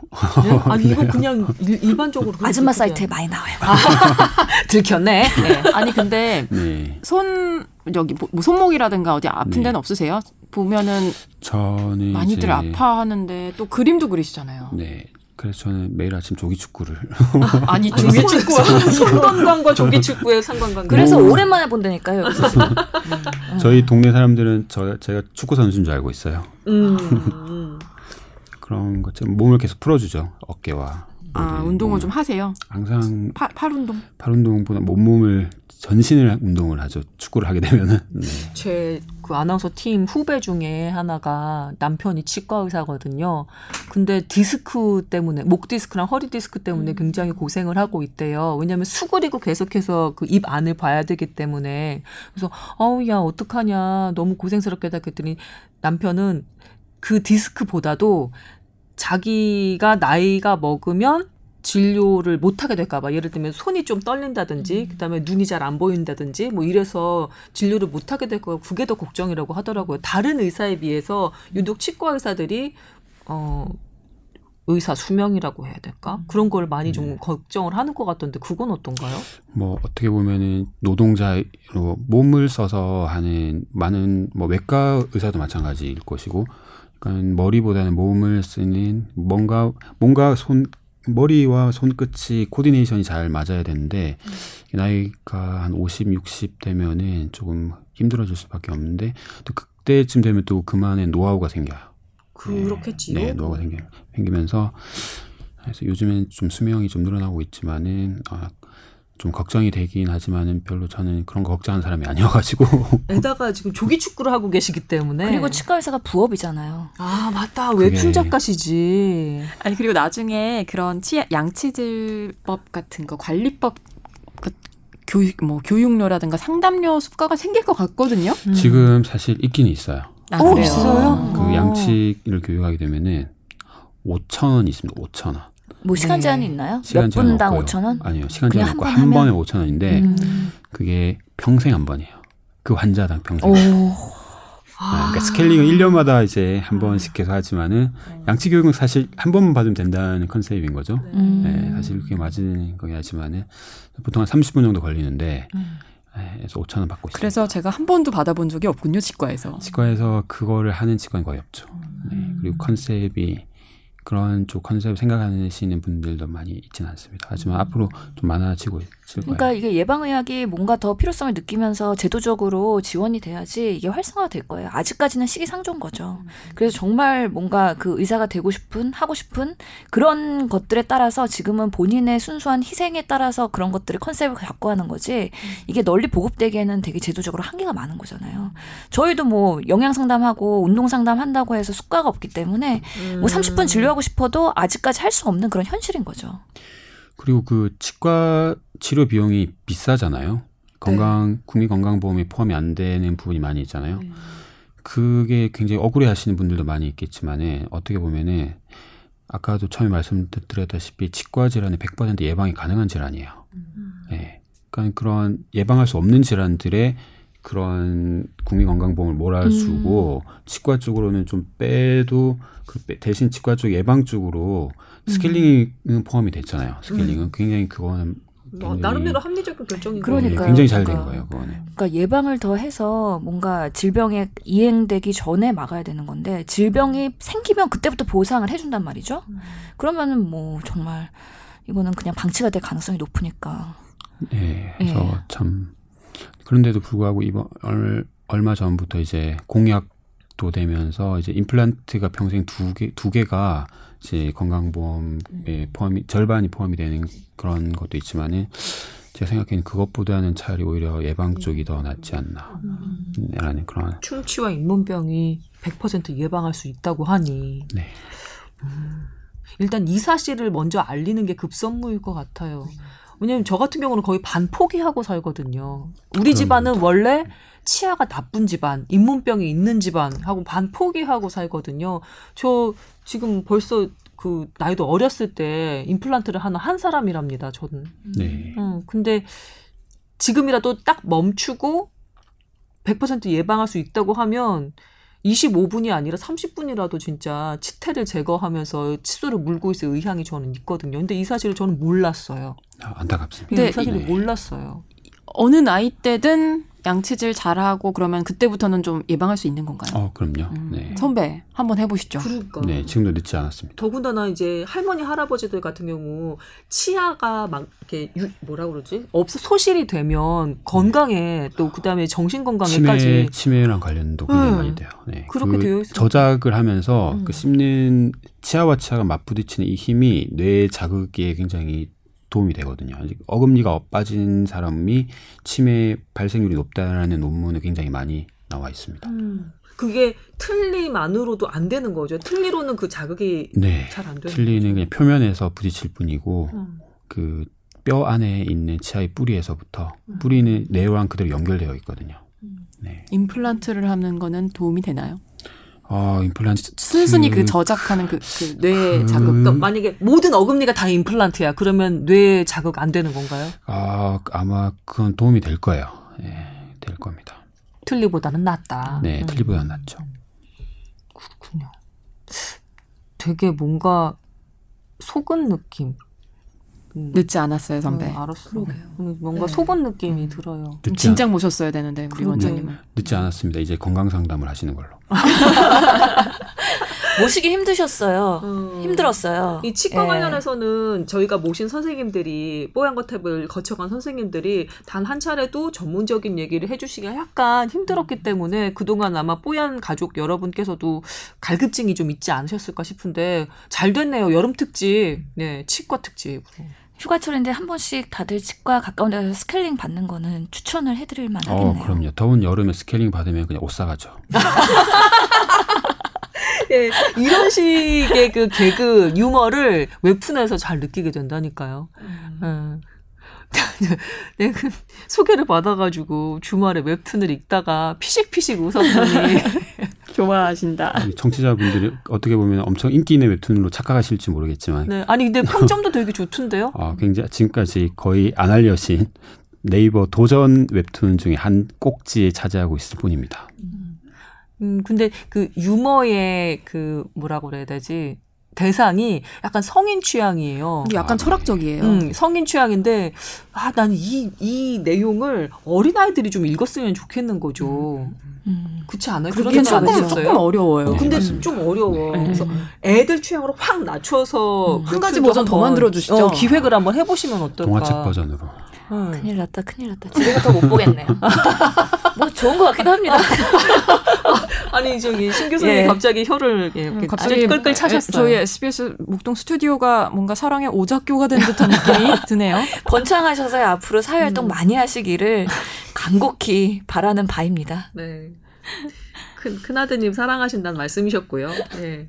네? 아니 이거 그냥 일, 일반적으로 그렇게 아줌마 그냥- 사이트에 많이 나와요. 들켰네. 네. 아니 근데 네, 손 여기 뭐, 뭐 손목이라든가 어디 아픈 네. 데는 없으세요? 보면은 저는 많이들 이제, 아파하는데 또 그림도 그리시잖아요. 네, 그래서 저는 매일 아침 조기 축구를 아 니 조기 축구와 손 건강과 조기 축구의 상관관계. 그래서 오. 오랜만에 본다니까요. 저희 동네 사람들은 저 제가 축구 선수인 줄 알고 있어요. 음, 음. 그런 것처럼 몸을 계속 풀어주죠. 어깨와. 아 운동을 몸을. 좀 하세요. 항상 팔, 팔 운동. 팔 운동보다 몸몸을 전신을 운동을 하죠. 축구를 하게 되면은. 네. 제 그 아나운서 팀 후배 중에 하나가 남편이 치과 의사거든요. 근데 디스크 때문에 목 디스크랑 허리 디스크 때문에 굉장히 고생을 하고 있대요. 왜냐하면 수그리고 계속해서 그 입 안을 봐야 되기 때문에 그래서 어우 야 어떡하냐 너무 고생스럽게 다 그랬더니 남편은 그 디스크보다도 자기가 나이가 먹으면 진료를 못하게 될까봐. 예를 들면 손이 좀 떨린다든지 그다음에 눈이 잘 안 보인다든지 뭐 이래서 진료를 못하게 될 거고 그게 더 걱정이라고 하더라고요. 다른 의사에 비해서 유독 치과 의사들이 어 의사 수명이라고 해야 될까? 그런 걸 많이 좀 걱정을 하는 것 같던데 그건 어떤가요? 뭐 어떻게 보면은 노동자로 몸을 써서 하는 많은 뭐 외과 의사도 마찬가지일 것이고, 그러니까 머리보다는 몸을 쓰는 뭔가 뭔가 손 머리와 손끝이 코디네이션이 잘 맞아야 되는데 나이가 한 50, 60 되면은 조금 힘들어질 수밖에 없는데 또 그때쯤 되면 또 그만의 노하우가 생겨요. 그렇겠지요. 네, 노하우가 생겨, 생기면서 그래서 요즘엔 좀 수명이 좀 늘어나고 있지만은 아, 좀 걱정이 되긴 하지만은 별로 저는 그런 거 걱정하는 사람이 아니어가지고 에다가 지금 조기 축구를 하고 계시기 때문에 그리고 치과 의사가 부업이잖아요. 아 맞다 웹툰 그게- 작가시지. 아니 그리고 나중에 그런 치, 양치질법 같은 거 관리법 그 교육 뭐 교육료라든가 상담료 수가가 생길 것 같거든요. 음. 지금 사실 있긴 있어요. 아, 어, 그래요? 있어요? 그 어. 양치를 교육하게 되면은 5천 원 있습니다. 5천 원. 뭐 시간 네. 제한이 있나요? 시간 몇 제한 분당 없고요. 5천 원? 아니요, 시간 그냥 제한 한 없고 번 한? 번에 5천 원인데 음. 그게 평생 한 번이에요. 그 환자당 평생. 오. 아, 그러니까 스케일링은 1년마다 이제 한 번씩 계속 하지만은 양치 교육은 사실 한 번만 받으면 된다는 컨셉인 거죠. 음. 네, 사실 그게 맞은 거긴 하지만은 보통 한 30분 정도 걸리는데 네, 그래서 5천 원 받고 있어요. 그래서 제가 한 번도 받아본 적이 없군요 치과에서. 치과에서 그거를 하는 치과는 거의 없죠. 네, 그리고 컨셉이 그런 쪽 컨셉 생각하시는 분들도 많이 있지는 않습니다. 하지만 앞으로 좀 많아지고 그러니까 이게 예방의학이 뭔가 더 필요성을 느끼면서 제도적으로 지원이 돼야지 이게 활성화 될 거예요. 아직까지는 시기상조인 거죠. 그래서 정말 뭔가 그 의사가 되고 싶은 하고 싶은 그런 것들에 따라서 지금은 본인의 순수한 희생에 따라서 그런 것들을 컨셉을 갖고 하는 거지 이게 널리 보급되기에는 되게 제도적으로 한계가 많은 거잖아요. 저희도 뭐 영양 상담하고 운동 상담 한다고 해서 숙가가 없기 때문에 뭐 30분 진료하고 싶어도 아직까지 할 수 없는 그런 현실인 거죠. 그리고 그 치과 치료 비용이 비싸잖아요. 건강 네. 국민 건강보험에 포함이 안 되는 부분이 많이 있잖아요. 네. 그게 굉장히 억울해 하시는 분들도 많이 있겠지만은 어떻게 보면은 아까도 처음에 말씀드렸다시피 치과 질환은 100% 예방이 가능한 질환이에요. 음. 네. 그러니까 그런 예방할 수 없는 질환들의 그런 국민건강보험을 몰아주고 음. 치과 쪽으로는 좀 빼도 그 대신 치과 쪽 예방 쪽으로 스케일링은 음. 포함이 됐잖아요. 스케일링은 음. 굉장히 그거는 뭐 나름대로 합리적인 결정이 그러니까 네, 굉장히 잘 된 거예요, 그거는. 그러니까 예방을 더 해서 뭔가 질병에 이행되기 전에 막아야 되는 건데 질병이 생기면 그때부터 보상을 해준단 말이죠. 음. 그러면은 뭐 정말 이거는 그냥 방치가 될 가능성이 높으니까. 네, 그래서 네. 참 그런데도 불구하고 이번 얼, 얼마 전부터 이제 공약도 되면서 이제 임플란트가 평생 두 개 두 개가 이 제 건강보험에 포함이 절반이 포함이 되는 그런 것도 있지만은 제가 생각에는 그것보다는 차라리 오히려 예방 쪽이 더 낫지 않나라는 그런 충치와 잇몸병이 100% 예방할 수 있다고 하니. 네. 음, 일단 이 사실을 먼저 알리는 게 급선무일 것 같아요. 왜냐면 저 같은 경우는 거의 반 포기하고 살거든요. 우리 집안은 원래 치아가 나쁜 집안, 잇몸병이 있는 집안 하고 반 포기하고 살거든요. 저 지금 벌써 그 나이도 어렸을 때 임플란트를 하는 한 사람이랍니다. 저는. 네. 음, 근데 지금이라도 딱 멈추고 100% 예방할 수 있다고 하면 25분이 아니라 30분이라도 진짜 치태를 제거하면서 치수를 물고 있을 의향이 저는 있거든요. 근데 이 사실을 저는 몰랐어요. 아, 안타깝습니다. 네, 이 사실을 네. 몰랐어요. 어느 나이 때든 양치질 잘하고 그러면 그때부터는 좀 예방할 수 있는 건가요? 어, 그럼요. 음. 네. 선배 한번 해보시죠. 그러니까. 네, 지금도 늦지 않았습니다. 더군다나 이제 할머니 할아버지들 같은 경우 치아가 막 이렇게 유, 뭐라 그러지? 없 소실이 되면 건강에 또 그다음에 정신 건강에까지 치매 치매랑 관련도 굉장히 음. 많이 돼요. 네. 그렇게 그 되어 있어요. 저작을 하면서 음. 그 씹는 치아와 치아가 맞부딪히는 이 힘이 뇌 자극에 굉장히 도움이 되거든요. 어금니가 빠진 사람이 치매 발생률이 높다라는 논문이 굉장히 많이 나와 있습니다. 음. 그게 틀니만으로도 안 되는 거죠. 틀니로는 그 자극이 네. 잘안 되는 틀니는 거죠. 그냥 표면에서 부딪힐 뿐이고 음. 그뼈 안에 있는 치아의 뿌리에서부터 음. 뿌리는 뇌랑 그대로 연결되어 있거든요. 음. 네. 임플란트를 하는 거는 도움이 되나요? 아, 임플란트. 순순히 그 저작하는 그, 그 뇌 그... 자극. 그러니까 만약에 모든 어금니가 다 임플란트야. 그러면 뇌 자극 안 되는 건가요? 아, 아마 그건 도움이 될 거예요. 예, 될 겁니다. 틀리보다는 낫다. 네, 음. 틀리보다는 낫죠. 그렇군요. 되게 뭔가 속은 느낌. 음. 늦지 않았어요, 선배. 어, 알았어. 그러게요. 음, 뭔가 네. 속은 느낌이 음. 들어요. 진작 모셨어야 되는데 우리 원장님을. 늦지 않았습니다. 이제 건강 상담을 하시는 걸로. 모시기 힘드셨어요. 음. 힘들었어요. 이 치과 예. 관련해서는 저희가 모신 선생님들이 뽀얀거탑을 거쳐간 선생님들이 단 한 차례도 전문적인 얘기를 해주시기가 약간 힘들었기 때문에 그동안 아마 뽀얀 가족 여러분께서도 갈급증이 좀 있지 않으셨을까 싶은데 잘 됐네요. 여름 특집, 네 치과 특집. 휴가철인데 한 번씩 다들 치과 가까운 데서 스케일링 받는 거는 추천을 해드릴 만하겠네요. 어, 그럼요. 더운 여름에 스케일링 받으면 그냥 옷 사가죠. 예, 이런 식의 그 개그 유머를 웹툰에서 잘 느끼게 된다니까요. 음. 예. 내가 그 소개를 받아가지고 주말에 웹툰을 읽다가 피식피식 웃었더니 좋아하신다. 청취자분들이 어떻게 보면 엄청 인기 있는 웹툰으로 착각하실지 모르겠지만. 네, 아니 근데 평점도 되게 좋던데요? 아, 굉장히 지금까지 거의 안 알려진 네이버 도전 웹툰 중에 한 꼭지에 차지하고 있을 뿐입니다. 음, 근데 그 유머의 그 뭐라고 그래야 되지? 대상이 약간 성인 취향이에요. 약간 아, 철학적이에요. 음, 성인 취향인데 아 나는 이이 내용을 어린 아이들이 좀 읽었으면 좋겠는 거죠. 음. 그렇지 않아요? 그런 조금 조금 어려워요. 네, 근데 맞습니다. 좀 어려워. 네. 그래서 애들 취향으로 확 낮춰서 음, 한 가지 버전 더 만들어 주시죠. 어, 기획을 한번 해보시면 어떨까? 동화책 버전으로. 음. 큰일 났다, 큰일 났다. 지금부터 못 보겠네요. 뭐 좋은 것 같기도 합니다. 아니 저기 신 교수님 예. 갑자기 혀를 예, 음, 갑자기 끌끌 차셨어요. 저희 SBS 목동 스튜디오가 뭔가 사랑의 오작교가 된 듯한 느낌이 드네요. 번창하셔서 앞으로 사회활동 음. 많이 하시기를 간곡히 바라는 바입니다. 네. 큰, 큰아드님 사랑하신다는 말씀이셨고요. 네.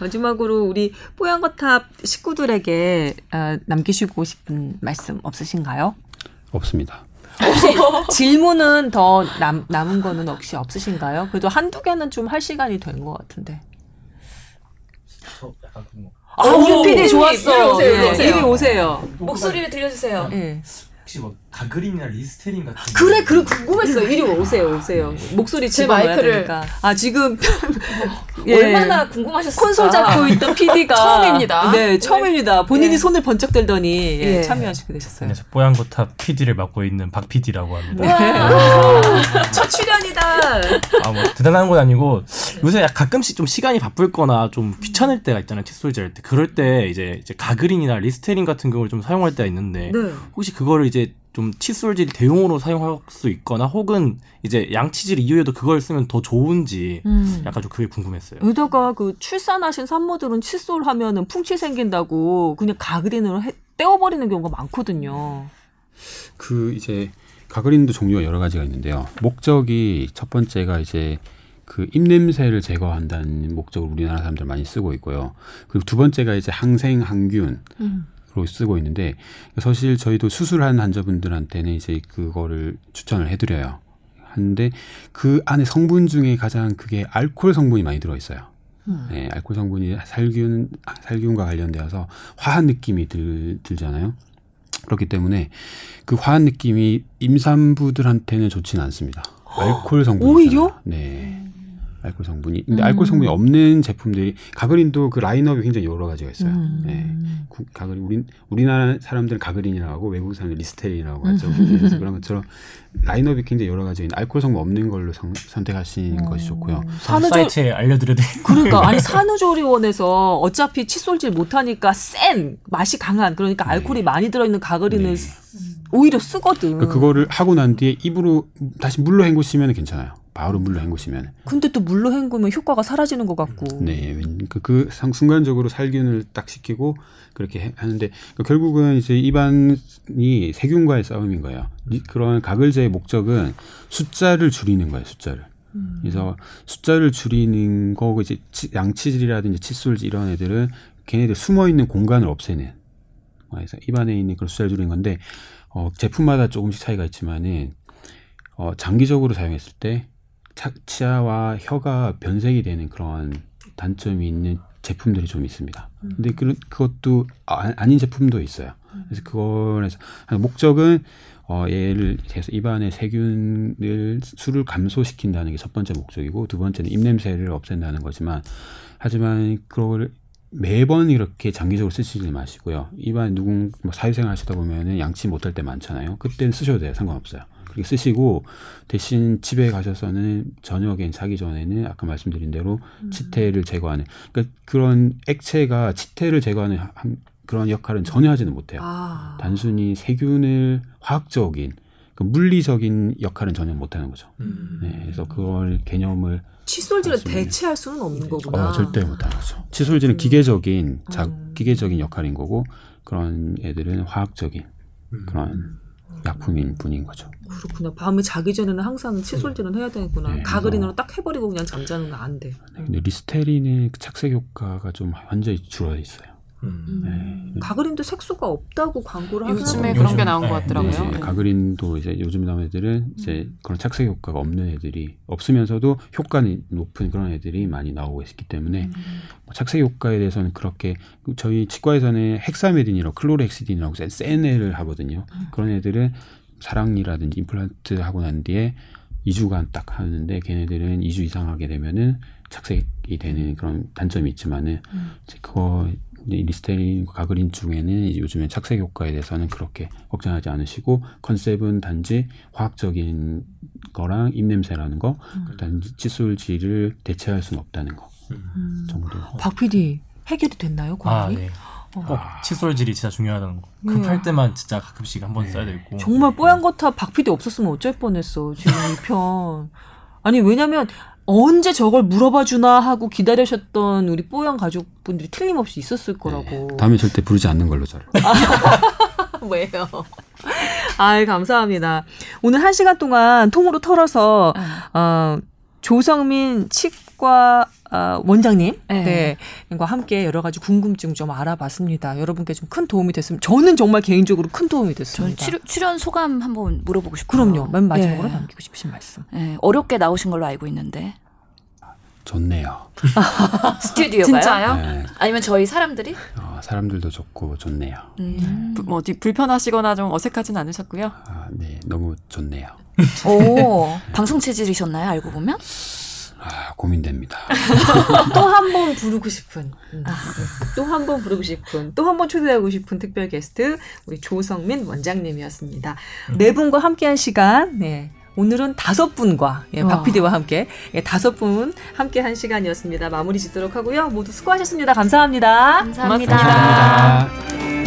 마지막으로 우리 뽀얀거탑 식구들에게 어, 남기시고 싶은 말씀 없으신가요? 없습니다. 혹시 질문은 더 남, 남은 거는 혹시 없으신가요? 그래도 한두 개는 좀 할 시간이 된 것 같은데. 저 약간 궁금. 아, 우리 PD 좋았어. 이리 오세요. 이리 오세요. 이리 오세요. 목소리를 들려주세요. 네. 혹시 뭐 가그린이나 리스테린 같은 그래 그래 궁금했어 이리 오세요 오세요. 목소리 제 마이크를. 아 지금 예. 얼마나 궁금하셨을까? 콘솔 잡고 있던 PD가 처음입니다. 네 처음입니다. 본인이 예. 손을 번쩍 들더니 예, 예. 참여하시게 되셨어요. 네, 뽀얀거탑 PD를 맡고 있는 박 PD라고 합니다. 네. 첫 출연이다. 아뭐 대단한 건 아니고 요새 가끔씩 좀 시간이 바쁠거나 좀 귀찮을 때가 있잖아요 칫솔질 할때. 그럴 때 이제, 이제 가그린이나 리스테린 같은 경우를 좀 사용할 때가 있는데 네. 혹시 그거를 이제 좀 칫솔질 대용으로 사용할 수 있거나 혹은 이제 양치질 이후에도 그걸 쓰면 더 좋은지 음. 약간 좀 그게 궁금했어요. 의도가 그 출산하신 산모들은 칫솔 하면은 풍치 생긴다고 그냥 가그린으로 해, 떼어버리는 경우가 많거든요. 그 이제 가그린도 종류가 여러 가지가 있는데요. 목적이 첫 번째가 이제 그 입냄새를 제거한다는 목적으로 우리나라 사람들 많이 쓰고 있고요. 그리고 두 번째가 이제 항생 항균. 음. 로 쓰고 있는데 사실 저희도 수술한 환자분들한테는 이제 그거를 추천을 해드려요. 하는데 그 안에 성분 중에 가장 그게 알코올 성분이 많이 들어 있어요. 음. 네, 알코올 성분이 살균 살균과 관련되어서 화한 느낌이 들, 들잖아요. 그렇기 때문에 그 화한 느낌이 임산부들한테는 좋지는 않습니다. 알코올 성분 오히려? 네. 알코올 성분이. 근데 음. 알코올 성분이 없는 제품들이 가그린도 그 라인업이 굉장히 여러 가지가 있어요. 음. 네. 가그린 우리 우리나라 사람들은 가그린이라고 하고 외국 사람들 리스테린이라고 하죠. 음. 그래서 그런 것처럼 라인업이 굉장히 여러 가지가 있는 알코올 성분 없는 걸로 성, 선택하시는 것이 좋고요. 산후조... 사이트에 알려드려야 돼. 그러니까 아니 산후조리원에서 어차피 칫솔질 못하니까 센 맛이 강한 그러니까 네. 알코올이 많이 들어있는 가그린을 네. 오히려 쓰거든. 그러니까 그거를 하고 난 뒤에 입으로 다시 물로 헹구시면 괜찮아요. 바로 물로 헹구시면. 근데 또 물로 헹구면 효과가 사라지는 것 같고. 네, 그, 그 순간적으로 살균을 딱 시키고 그렇게 하는데 그 결국은 이제 입안이 세균과의 싸움인 거예요. 그런 가글제의 목적은 숫자를 줄이는 거예요. 숫자를. 음. 그래서 숫자를 줄이는 거고 이제 양치질이라든지 칫솔 이런 애들은 걔네들 숨어 있는 공간을 없애는. 그래서 입안에 있는 그런 숫자를 줄이는 건데 어, 제품마다 조금씩 차이가 있지만은 어, 장기적으로 사용했을 때 치아와 혀가 변색이 되는 그런 단점이 있는 제품들이 좀 있습니다. 음. 근데 그, 그것도 아, 아닌 제품도 있어요. 그래서 그거에서 목적은 어, 얘를 해서 입안의 세균을 수를 감소시킨다는 게 첫 번째 목적이고 두 번째는 입냄새를 없앤다는 거지만 하지만 그걸 매번 이렇게 장기적으로 쓰시지 마시고요. 입안 누군 뭐 사회생활 하시다 보면은 양치 못할 때 많잖아요. 그때는 쓰셔도 돼요. 상관없어요. 그렇게 쓰시고 대신 집에 가셔서는 저녁엔 자기 전에는 아까 말씀드린 대로 음. 치태를 제거하는 그러니까 그런 액체가 치태를 제거하는 한, 그런 역할은 전혀 하지는 못해요. 아. 단순히 세균을 화학적인 그 물리적인 역할은 전혀 못하는 거죠. 음. 네, 그래서 그걸 개념을 칫솔질을 대체할 수는 없는 거구나. 어, 절대 못하는 거죠. 칫솔질은 음. 기계적인 자, 음. 기계적인 역할인 거고 그런 애들은 화학적인 음. 그런 약품인 분인 거죠. 그렇구나. 밤에 자기 전에는 항상 칫솔질은 해야 되겠구나. 네, 가그린으로 딱 해버리고 그냥 잠자는 거 안 돼. 네, 근데 리스테린의 착색 효과가 좀 완전히 줄어 있어요. 음. 네. 가그린도 색소가 없다고 광고를 하죠. 요즘에 그런 게 나온 것 같더라고요. 네. 가그린도 이제 요즘 나온 애들은 이제 음. 그런 착색 효과가 없는 애들이 없으면서도 효과는 높은 그런 애들이 많이 나오고 있기 때문에 음. 뭐 착색 효과에 대해서는 그렇게 저희 치과에서는 헥사메딘이라고 클로렉시딘이라고 센 애를 하거든요. 음. 그런 애들은 사랑니라든지 임플란트 하고 난 뒤에 2주간 딱 하는데 걔네들은 2주 이상 하게 되면은 착색이 되는 그런 단점이 있지만은 음. 그거 리스테린, 가그린 중에는 요즘에 착색 효과에 대해서는 그렇게 걱정하지 않으시고 컨셉은 단지 화학적인 거랑 입냄새라는 거, 음. 일단 칫솔질을 대체할 수는 없다는 거 음. 정도. 박 PD 해결이 됐나요, 고민이? 아, 네. 꼭 칫솔질이 진짜 중요하다는 거. 급할 때만 진짜 가끔씩 한번 써야 되고. 정말 뽀얀 거탑 박 PD 없었으면 어쩔 뻔했어 지금 이 편. 아니 왜냐면 언제 저걸 물어봐 주나 하고 기다리셨던 우리 뽀얀 가족분들이 틀림없이 있었을 거라고. 다음에 절대 부르지 않는 걸로 저를. 왜요? 아이 감사합니다. 오늘 한 시간 동안 통으로 털어서 어, 조성민 치 과 어, 원장님 네. 네. 과 함께 여러 가지 궁금증 좀 알아봤습니다. 여러분께 좀 큰 도움이 됐으면 저는 정말 개인적으로 큰 도움이 전 됐습니다. 출연, 출연 소감 한번 물어보고 싶어요. 그럼요. 맨 마지막으로 예. 남기고 싶으신 말씀. 예, 어렵게 나오신 걸로 알고 있는데 좋네요. 스튜디오가요? 진짜요? 네, 아니면 저희 사람들이? 어, 사람들도 좋고 좋네요. 음. 부- 뭐 어디 불편하시거나 좀 어색하진 않으셨고요. 아, 네, 너무 좋네요. 오 방송 체질이셨나요? 알고 보면? 아, 고민됩니다. 또 한 번 부르고 싶은, 또한 번 부르고 싶은, 또 한 번 초대하고 싶은 특별 게스트 우리 조성민 원장님이었습니다. 네 분과 함께한 시간, 네. 오늘은 다섯 분과 예, 박 와. PD와 함께 예, 다섯 분 함께 한 시간이었습니다. 마무리 짓도록 하고요. 모두 수고하셨습니다. 감사합니다. 감사합니다. 고맙습니다. 감사합니다.